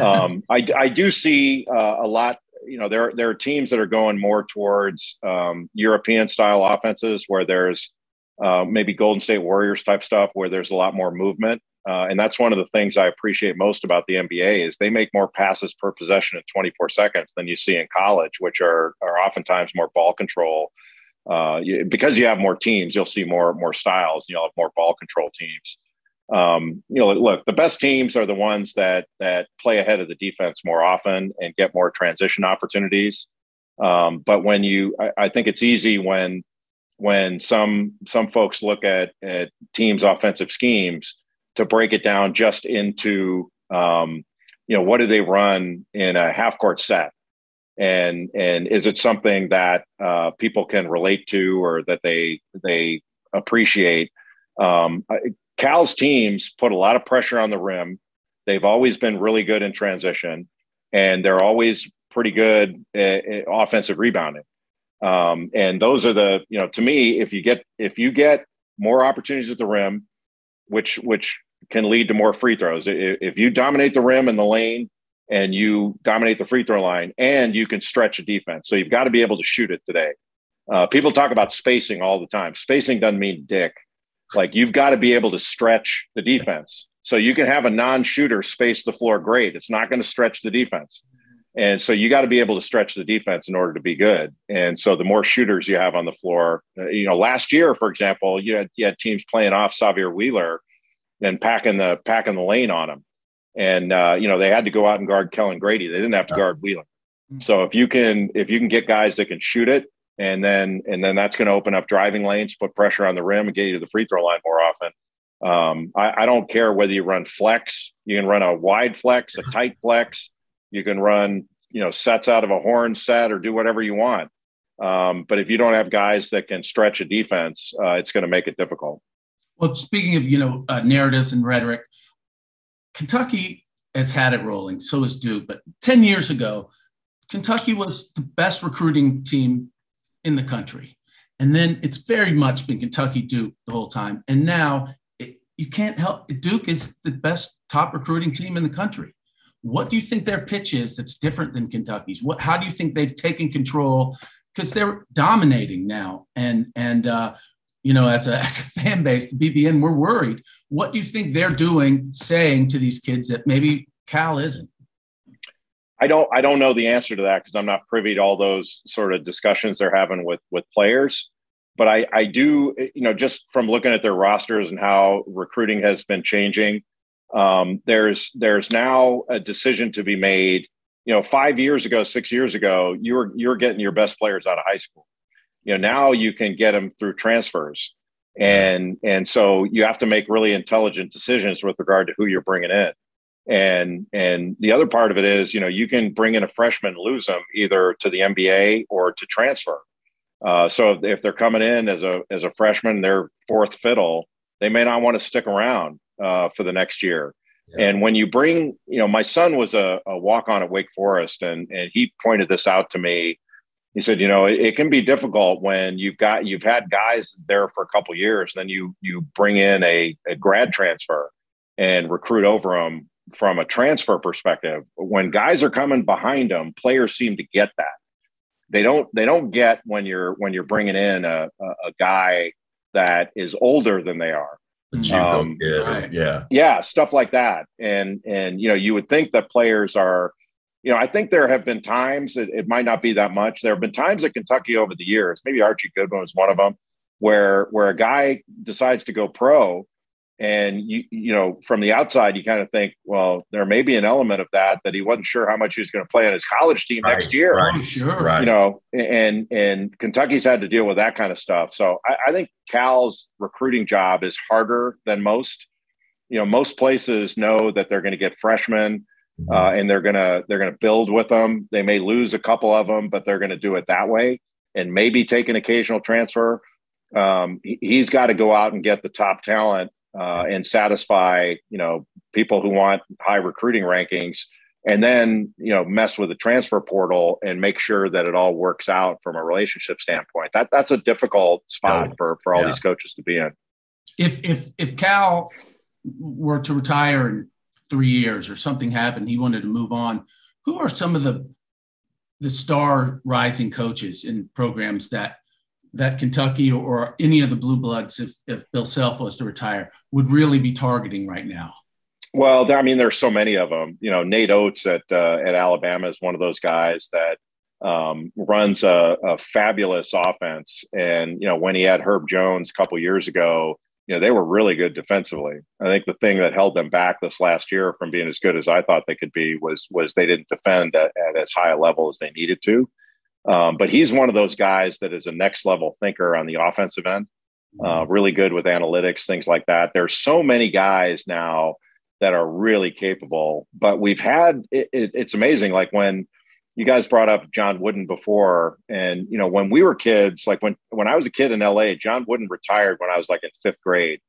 Um, I, I do see uh, a lot you know there there are teams that are going more towards um, European style offenses where there's uh, maybe Golden State Warriors type stuff where there's a lot more movement, uh, and that's one of the things I appreciate most about the NBA is they make more passes per possession in 24 seconds than you see in college, which are are oftentimes more ball control. Uh, you, because you have more teams, you'll see more more styles. You'll have more ball control teams um, you know, look, the best teams are the ones that that play ahead of the defense more often and get more transition opportunities. Um, but when you, I, I, think it's easy when when some some folks look at at teams' offensive schemes to break it down just into, um, you know, what do they run in a half court set, and and is it something that uh, people can relate to or that they they appreciate? Um, Cal's teams put a lot of pressure on the rim. They've always been really good in transition, and they're always pretty good at, at offensive rebounding. Um, and those are the you know to me, if you get if you get more opportunities at the rim, which which can lead to more free throws. If you dominate the rim and the lane, and you dominate the free throw line, and you can stretch a defense, so you've got to be able to shoot it today. Uh, people talk about spacing all the time. Spacing doesn't mean dick. Like you've got to be able to stretch the defense. So you can have a non-shooter space the floor great. It's not going to stretch the defense. And so you got to be able to stretch the defense in order to be good. And so the more shooters you have on the floor, uh, you know, last year, for example, you had, you had teams playing off Sahvir Wheeler and packing the packing the lane on him. And uh, you know, they had to go out and guard Kellan Grady. They didn't have to guard Wheeler. Hmm. So if you can if you can get guys that can shoot it and then and then that's going to open up driving lanes, put pressure on the rim, and get you to the free throw line more often. Um, I, I, don't care whether you run flex. You can run a wide flex, a tight flex. You can run you know sets out of a horn set or do whatever you want. Um, but if you don't have guys that can stretch a defense, uh, it's going to make it difficult. Well, speaking of you know uh, narratives and rhetoric, Kentucky has had it rolling. So has Duke. But ten years ago, Kentucky was the best recruiting team in the country. And then it's very much been Kentucky Duke the whole time. And now it, you can't help Duke is the best top recruiting team in the country. What do you think their pitch is that's different than Kentucky's? What how do you think they've taken control? Because they're dominating now. And and uh, you know, as a, as a fan base, the BBN, we're worried. What do you think they're doing, saying to these kids that maybe Cal isn't? I don't I don't know the answer to that because I'm not privy to all those sort of discussions they're having with with players. But I I do you know just from looking at their rosters and how recruiting has been changing, um, there's there's now a decision to be made. You know, five years ago, six years ago, you were you were getting your best players out of high school. You know, now you can get them through transfers, and and so you have to make really intelligent decisions with regard to who you're bringing in. And and the other part of it is, you know, you can bring in a freshman, lose them either to the NBA or to transfer. Uh, so if, if, they're coming in as a as a freshman, they're fourth fiddle. They may not want to stick around uh, for the next year. Yeah. And when you bring, you know, my son was a, a walk on at Wake Forest, and and he pointed this out to me. He said, you know, it, it, can be difficult when you've got you've had guys there for a couple years, and then you you bring in a, a grad transfer and recruit over them from a transfer perspective, when guys are coming behind them, players seem to get that. They don't. They don't get when you're when you're bringing in a, a, a guy that is older than they are. Um. Yeah, yeah, stuff like that. And and you know, you would think that players are. You know, I think there have been times it, it might not be that much. There have been times at Kentucky over the years. Maybe Archie Goodwin was one of them, where where a guy decides to go pro And you, you know, from the outside, you kind of think, well, there may be an element of that that he wasn't sure how much he was going to play on his college team right, next year. Right, oh, sure, right. You know, and and Kentucky's had to deal with that kind of stuff. So I, I think Cal's recruiting job is harder than most. You know, most places know that they're going to get freshmen. Uh, and they're gonna they're gonna build with them. They may lose a couple of them, but they're going to do it that way, and maybe take an occasional transfer. Um, he, has got to go out and get the top talent uh, and satisfy you know people who want high recruiting rankings and then you know mess with the transfer portal and make sure that it all works out from a relationship standpoint that that's a difficult spot for for all yeah. these coaches to be in if if if cal were to retire in three years or something happened he wanted to move on who are some of the the star rising coaches in programs that that Kentucky or any of the blue bloods, if, if Bill Self was to retire, would really be targeting right now? Well, I mean, there's so many of them. You know, Nate Oats at uh, at Alabama is one of those guys that um, runs a, a, fabulous offense. And you know, when he had Herb Jones a couple years ago, you know, they were really good defensively. I think the thing that held them back this last year from being as good as I thought they could be was was they didn't defend at, at as high a level as they needed to. Um, but he's one of those guys that is a next level thinker on the offensive end, uh, mm-hmm. really good with analytics, things like that. There's so many guys now that are really capable, but we've had it, it, it's amazing. Like when you guys brought up John Wooden before, and you know when we were kids, like when when I was a kid in LA, John Wooden retired when I was like in fifth grade,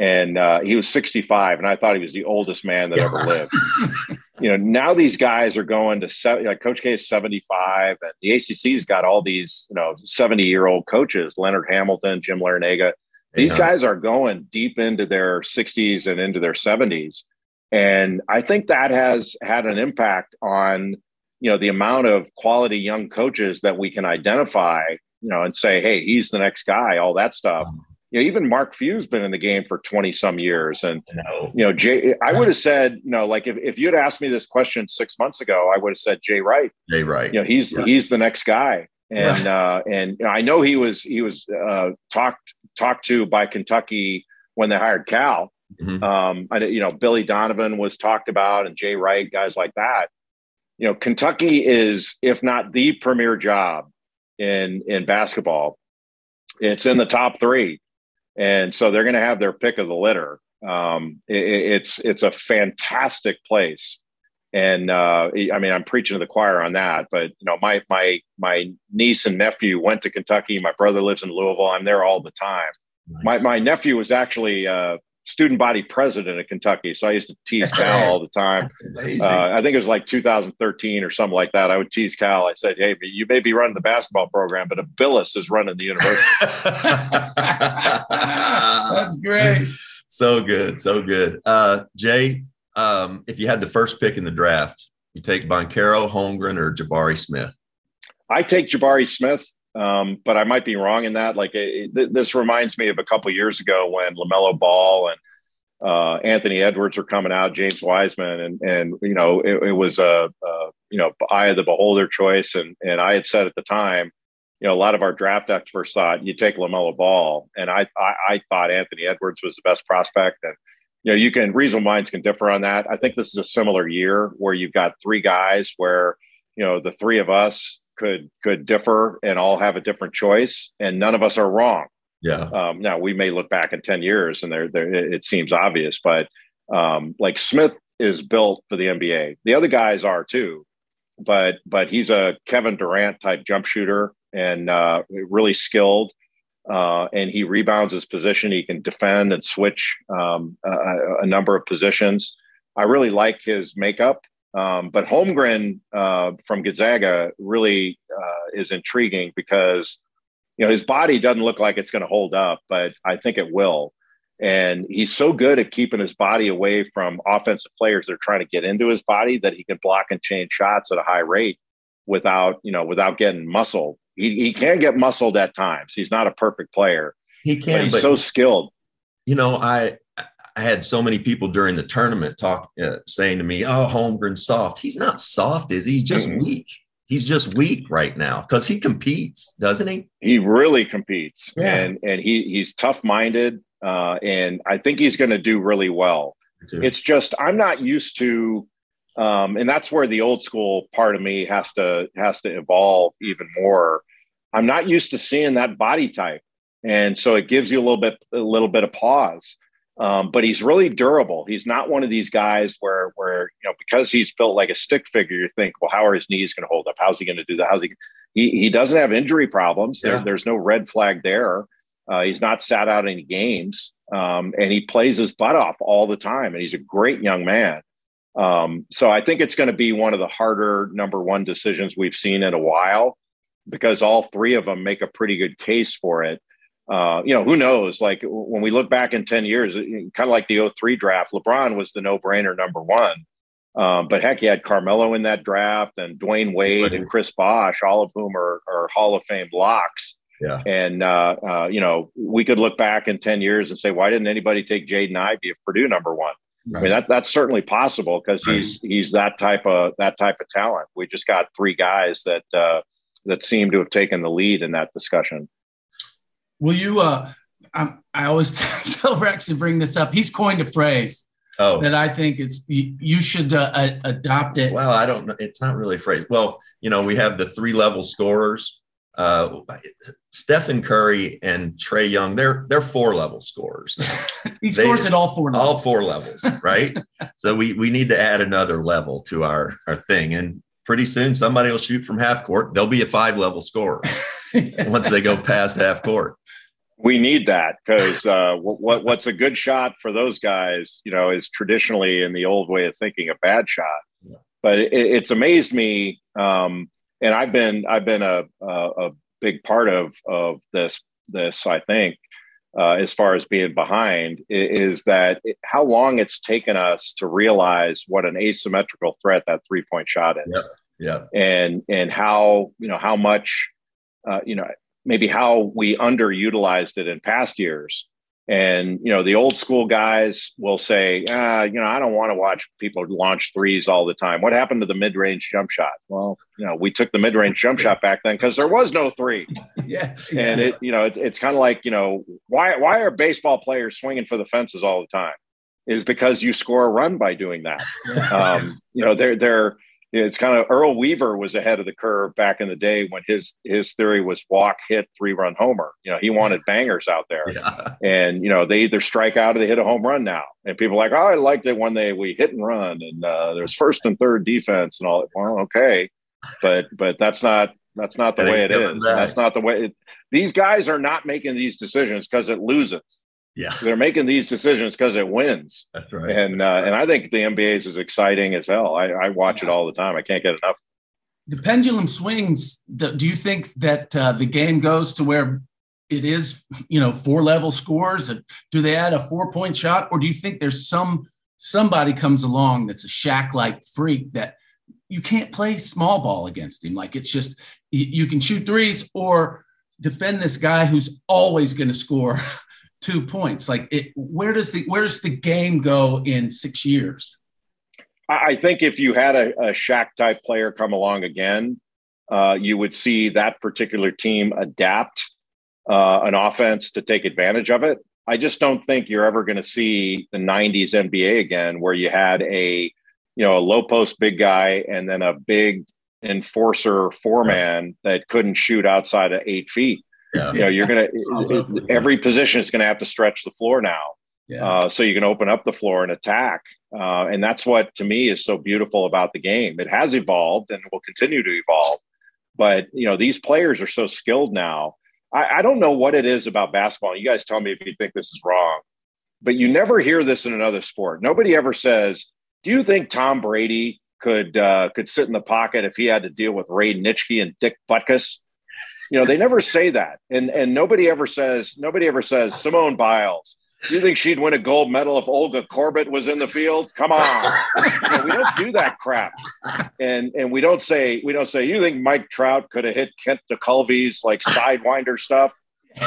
and uh, he was 65 and i thought he was the oldest man that ever lived you know now these guys are going to se- like coach k is 75 and the acc's got all these you know 70 year old coaches leonard hamilton jim larrañaga these yeah. guys are going deep into their 60s and into their 70s and i think that has had an impact on you know the amount of quality young coaches that we can identify you know and say hey he's the next guy all that stuff you know, even Mark Few's been in the game for 20 some years. And, you know, Jay, I would have said, you know, like if, if you'd asked me this question six months ago, I would have said Jay Wright. Jay Wright. You know, he's, yeah. he's the next guy. And, uh, and you know, I know he was, he was, uh, talked, talked to by Kentucky when they hired Cal. Mm-hmm. Um, I, you know, Billy Donovan was talked about and Jay Wright, guys like that. You know, Kentucky is, if not the premier job in, in basketball, it's in the top three and so they're going to have their pick of the litter. Um, it, it's it's a fantastic place, and uh, I mean I'm preaching to the choir on that. But you know my my my niece and nephew went to Kentucky. My brother lives in Louisville. I'm there all the time. Nice. My my nephew was actually uh, student body president of Kentucky. So I used to tease Cal all the time. Uh, I think it was like 2013 or something like that. I would tease Cal. I said, Hey, you may be running the basketball program, but Bilas is running the university. That's great. So good. So good. Uh, Jay, um, if you had the first pick in the draft, you take Banchero, Holmgren, or Jabari Smith? I take Jabari Smith. Um, but I might be wrong in that. Like it, it, this reminds me of a couple years ago when LaMelo Ball and uh, Anthony Edwards were coming out, James Wiseman, and and you know it, it was a, a, you know eye of the beholder choice, and and I had said at the time, you know, a lot of our draft experts thought you take LaMelo Ball, and I, I I thought Anthony Edwards was the best prospect, and you know you can reasonable minds can differ on that. I think this is a similar year where you've got three guys where you know the three of us could could differ and all have a different choice, and none of us are wrong. Yeah. Um, now we may look back in ten years and there, there it seems obvious, but um, like Smith is built for the NBA. The other guys are too, but but he's a Kevin Durant type jump shooter and uh, really skilled. Uh, and he rebounds his position. He can defend and switch um, a, a, number of positions. I really like his makeup. Um, but Holmgren uh, from Gonzaga really uh, is intriguing because you know his body doesn't look like it's going to hold up, but I think it will. And he's so good at keeping his body away from offensive players that are trying to get into his body that he can block and change shots at a high rate without you know without getting muscled. He, he can get muscled at times. He's not a perfect player. He can. But he's but, so skilled. You know, I I had so many people during the tournament talk uh, saying to me, "Oh, Holmgren's soft." He's not soft, is he? He's just mm-hmm. weak. He's just weak right now because he competes, doesn't he? He really competes, yeah. and and he he's tough minded. uh, and I think he's going to do really well. It's just I'm not used to, um, and that's where the old school part of me has to has to evolve even more. I'm not used to seeing that body type, and so it gives you a little bit a little bit of pause. Um, but he's really durable. He's not one of these guys where where you know because he's built like a stick figure, you think, well, how are his knees going to hold up? How's he going to do that? How's he? He he doesn't have injury problems. Yeah. There, there's no red flag there. Uh, he's not sat out any games, um, and he plays his butt off all the time. And he's a great young man. Um, so I think it's going to be one of the harder number one decisions we've seen in a while, because all three of them make a pretty good case for it uh, you know, who knows? Like when we look back in 10 years, kind of like the 03 draft, LeBron was the no brainer number one. Um, but heck, you had Carmelo in that draft and Dwyane Wade and Chris Bosh, all of whom are, are Hall of Fame locks. Yeah. And, uh, uh, you know, we could look back in 10 years and say, why didn't anybody take Jaden Ivey of Purdue number one? Right. I mean, that, that's certainly possible because right. he's, he's that type of, that type of talent. We just got three guys that, uh, that seem to have taken the lead in that discussion. Will you? Uh, I, I always tell Rex to bring this up. He's coined a phrase oh. that I think is you, you should uh, adopt it. Well, I don't know. It's not really a phrase. Well, you know, we have the three level scorers. Uh, Stephen Curry and Trae Young, they're they're four level scorers. he scores at all four levels. all four levels, right? so we we need to add another level to our our thing, and pretty soon somebody will shoot from half court. They'll be a five level scorer once they go past half court we need that because uh, what, what's a good shot for those guys, you know, is traditionally in the old way of thinking a bad shot. Yeah. But it, it's amazed me, um, and I've been I've been a, a, a big part of of this this I think uh, as far as being behind is that it, how long it's taken us to realize what an asymmetrical threat that three point shot is. Yeah. Yeah. And and how you know how much uh, you know maybe how we underutilized it in past years. And you know, the old school guys will say, ah, you know, I don't want to watch people launch threes all the time. What happened to the mid-range jump shot? Well, you know, we took the mid-range jump shot back then because there was no three. yeah, and it, you know, it, it's kind of like, you know, why why are baseball players swinging for the fences all the time? Is because you score a run by doing that. um, you know, they're they're it's kind of Earl Weaver was ahead of the curve back in the day when his his theory was walk, hit, three run homer. You know, he wanted bangers out there, yeah. and you know they either strike out or they hit a home run now. And people are like, oh, I liked it when they we hit and run, and uh, there's first and third defense and all. That. Well, okay, but but that's not that's not the way it is. That's not the way. It, these guys are not making these decisions because it loses. Yeah, they're making these decisions because it wins. That's right. And uh, and I think the NBA is as exciting as hell. I, I watch yeah. it all the time. I can't get enough. The pendulum swings. do you think that uh, the game goes to where it is, you know, four level scores? Do they add a four point shot, or do you think there's some somebody comes along that's a Shaq like freak that you can't play small ball against him? Like it's just you can shoot threes or defend this guy who's always going to score two points. Like, it, where does the where does the game go in six years? I think if you had a, a Shaq type player come along again, uh, you would see that particular team adapt uh, an offense to take advantage of it. I just don't think you're ever going to see the '90s NBA again, where you had a you know a low post big guy and then a big enforcer four man that couldn't shoot outside of eight feet. Yeah. You know, you're going to, every position is going to have to stretch the floor now. Yeah. Uh, so you can open up the floor and attack. Uh, and that's what, to me, is so beautiful about the game. It has evolved and will continue to evolve. But, you know, these players are so skilled now. I, I don't know what it is about basketball. You guys tell me if you think this is wrong, but you never hear this in another sport. Nobody ever says, do you think Tom Brady could uh, could sit in the pocket if he had to deal with Ray Nitschke and Dick Butkus? You know, they never say that, and and nobody ever says nobody ever says Simone Biles. Do you think she'd win a gold medal if Olga Korbut was in the field? Come on, you know, we don't do that crap, and and we don't say we don't say you think Mike Trout could have hit Kent Tekulve's like sidewinder stuff.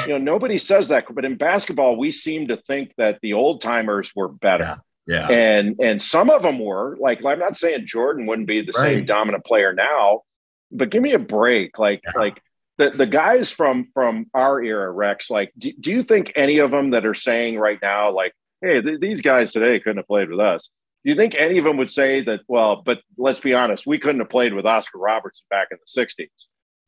You know, nobody says that, but in basketball, we seem to think that the old timers were better. Yeah. Yeah. And and some of them were like I'm not saying Jordan wouldn't be the right. same dominant player now, but give me a break. Like yeah. like the, the guys from from our era, Rex, like, do, do you think any of them that are saying right now, like, hey, th- these guys today couldn't have played with us? Do you think any of them would say that? Well, but let's be honest, we couldn't have played with Oscar Robertson back in the '60s.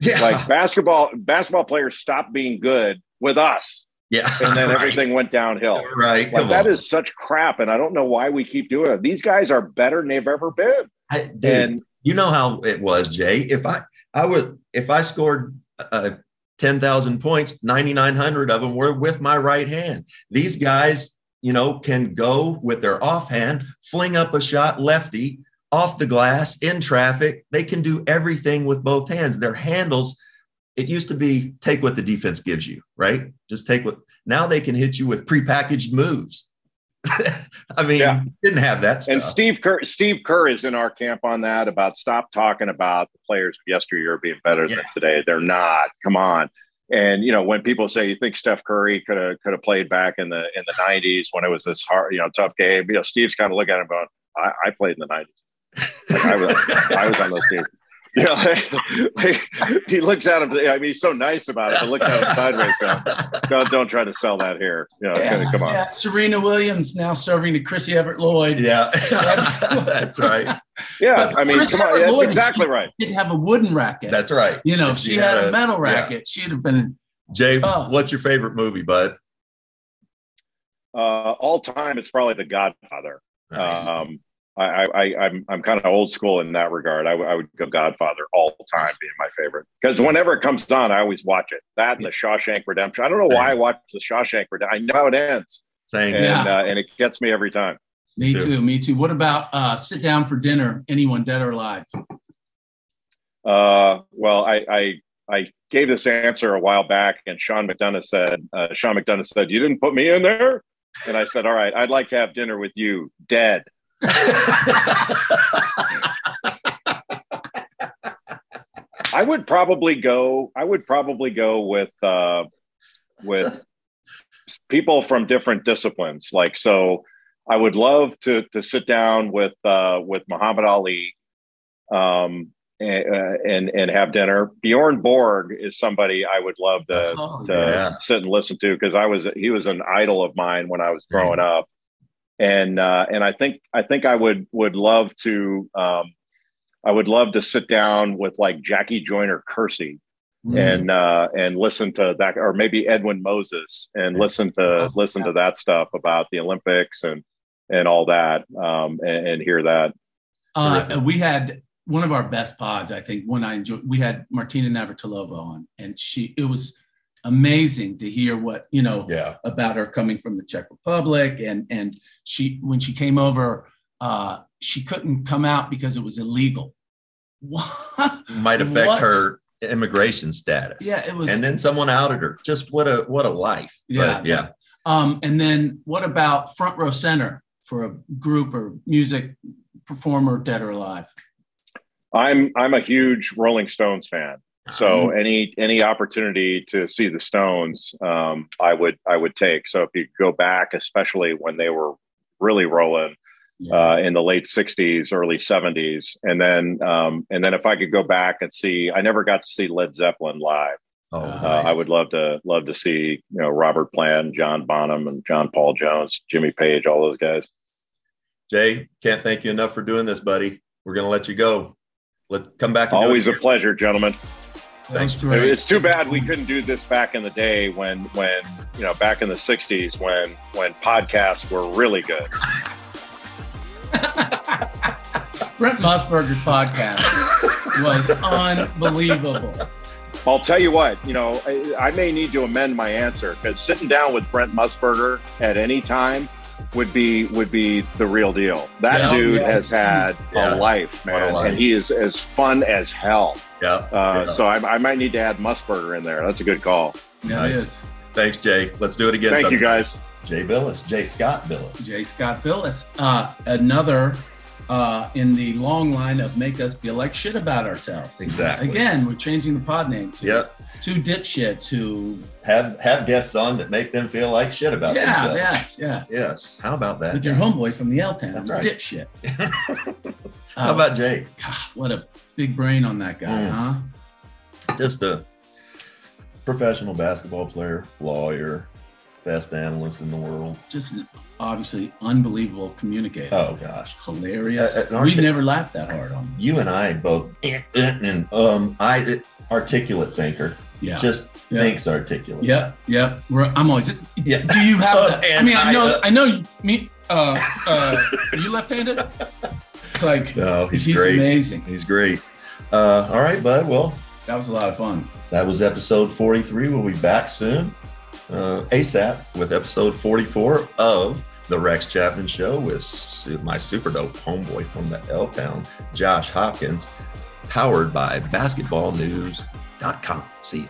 Yeah. Like basketball, basketball players stopped being good with us. Yeah. And then right. everything went downhill. Right. Like that on. is such crap. And I don't know why we keep doing it. These guys are better than they've ever been. I, dude, and you know how it was, Jay. If I I would if I scored uh, 10,000 points, 9,900 of them were with my right hand. These guys, you know, can go with their offhand, fling up a shot lefty off the glass in traffic. They can do everything with both hands. Their handles, it used to be take what the defense gives you, right? Just take what now they can hit you with prepackaged moves. I mean, yeah. didn't have that stuff. And Steve Kerr, Steve Kerr is in our camp on that about stop talking about the players of yesteryear being better yeah. than today. They're not. Come on. And you know, when people say you think Steph Curry could have could have played back in the in the nineties when it was this hard, you know, tough game, you know, Steve's kind of looking at him going, I, I played in the nineties. Like I was, I was on those teams. You know, like, like, he looks at him. I mean, he's so nice about it, but looks at him sideways. Going, don't, don't try to sell that here. You know, yeah, come on. Yeah. Serena Williams now serving to Chrissy Evert Lloyd. Yeah, that's right. Yeah, but I mean, come on, that's exactly right. Didn't have a wooden racket. That's right. You know, if she, she had, had, a metal racket, yeah. she'd have been. Jay, tough. what's your favorite movie, bud? Uh, all time, it's probably The Godfather. Nice. Um, I, I, I'm I'm kind of old school in that regard. I, w- I would go Godfather all the time, being my favorite because whenever it comes on, I always watch it. That and the Shawshank Redemption. I don't know why I watch the Shawshank Redemption. I know how it ends, Same. and yeah. uh, and it gets me every time. Me too. too. Me too. What about uh, sit down for dinner? Anyone dead or alive? Uh, well, I, I I gave this answer a while back, and Sean McDonough said, uh, Sean McDonough said, "You didn't put me in there," and I said, "All right, I'd like to have dinner with you, dead." I would probably go. I would probably go with uh, with people from different disciplines. Like so, I would love to to sit down with uh, with Muhammad Ali, um, and, uh, and, and have dinner. Bjorn Borg is somebody I would love to oh, to yeah. sit and listen to because I was he was an idol of mine when I was growing up and uh, and I think I think I would would love to um, I would love to sit down with like Jackie Joyner Kersee mm. and uh, and listen to that or maybe Edwin Moses and listen to oh, listen yeah. to that stuff about the Olympics and and all that um, and, and hear that. Uh, we had one of our best pods, I think. One I enjoyed. We had Martina Navratilova on, and she it was amazing to hear what you know yeah. about her coming from the Czech Republic and and she when she came over uh, she couldn't come out because it was illegal. What? Might affect what? her immigration status. Yeah, it was. And then someone outed her. Just what a what a life. Yeah, but, yeah. Um, and then what about front row center for a group or music performer, dead or alive? I'm I'm a huge Rolling Stones fan. So mm-hmm. any any opportunity to see the Stones, um, I would I would take. So if you go back, especially when they were really rolling yeah. uh, in the late '60s, early '70s, and then um, and then if I could go back and see, I never got to see Led Zeppelin live. Oh, uh. I would love to love to see you know Robert Plant, John Bonham, and John Paul Jones, Jimmy Page, all those guys. Jay, can't thank you enough for doing this, buddy. We're going to let you go. Let come back. Always a pleasure, gentlemen. Thanks. It's too bad we couldn't do this back in the day when, when you know, back in the '60s when when podcasts were really good. Brent Musburger's podcast was unbelievable. I'll tell you what, you know, I, I may need to amend my answer because sitting down with Brent Musburger at any time would be would be the real deal. That yeah, dude yes. has had yeah. a life, man, a life. and he is as fun as hell. Yeah. Uh, yeah. So I, I, might need to add Musburger in there. That's a good call. Yeah, nice. it is. Thanks, Jay. Let's do it again. Thank sometime. you, guys. Jay Bilas, Jay Scott Bilas. Jay Scott Bilas. Uh, another uh, in the long line of make us feel like shit about ourselves. Exactly. Again, we're changing the pod name to yep. two dipshits who have have guests on that make them feel like shit about yeah, themselves. Yes, yes, yes. How about that? With your homeboy from the L Town, That's right. dipshit. How about Jay? God, what a big brain on that guy, mm. huh? Just a professional basketball player, lawyer, best analyst in the world. Just obviously unbelievable communicator. Oh gosh, hilarious. Uh, uh we never laughed that hard on this. You and I both, and um, I articulate thinker. Yeah, just yeah. thinks articulate. Yeah, yeah. We're, I'm always. Yeah. Do you have uh? I mean, I know, I, uh, I know. Me, uh, uh, are you left-handed? Like no, he's, he's great. amazing. He's great. Uh, all right, bud. Well, that was a lot of fun. That was episode 43. We'll be back soon, uh, ASAP, with episode 44 of the Rex Chapman Show with my super dope homeboy from the L Town, Josh Hopkins, powered by basketballnews.com. See ya.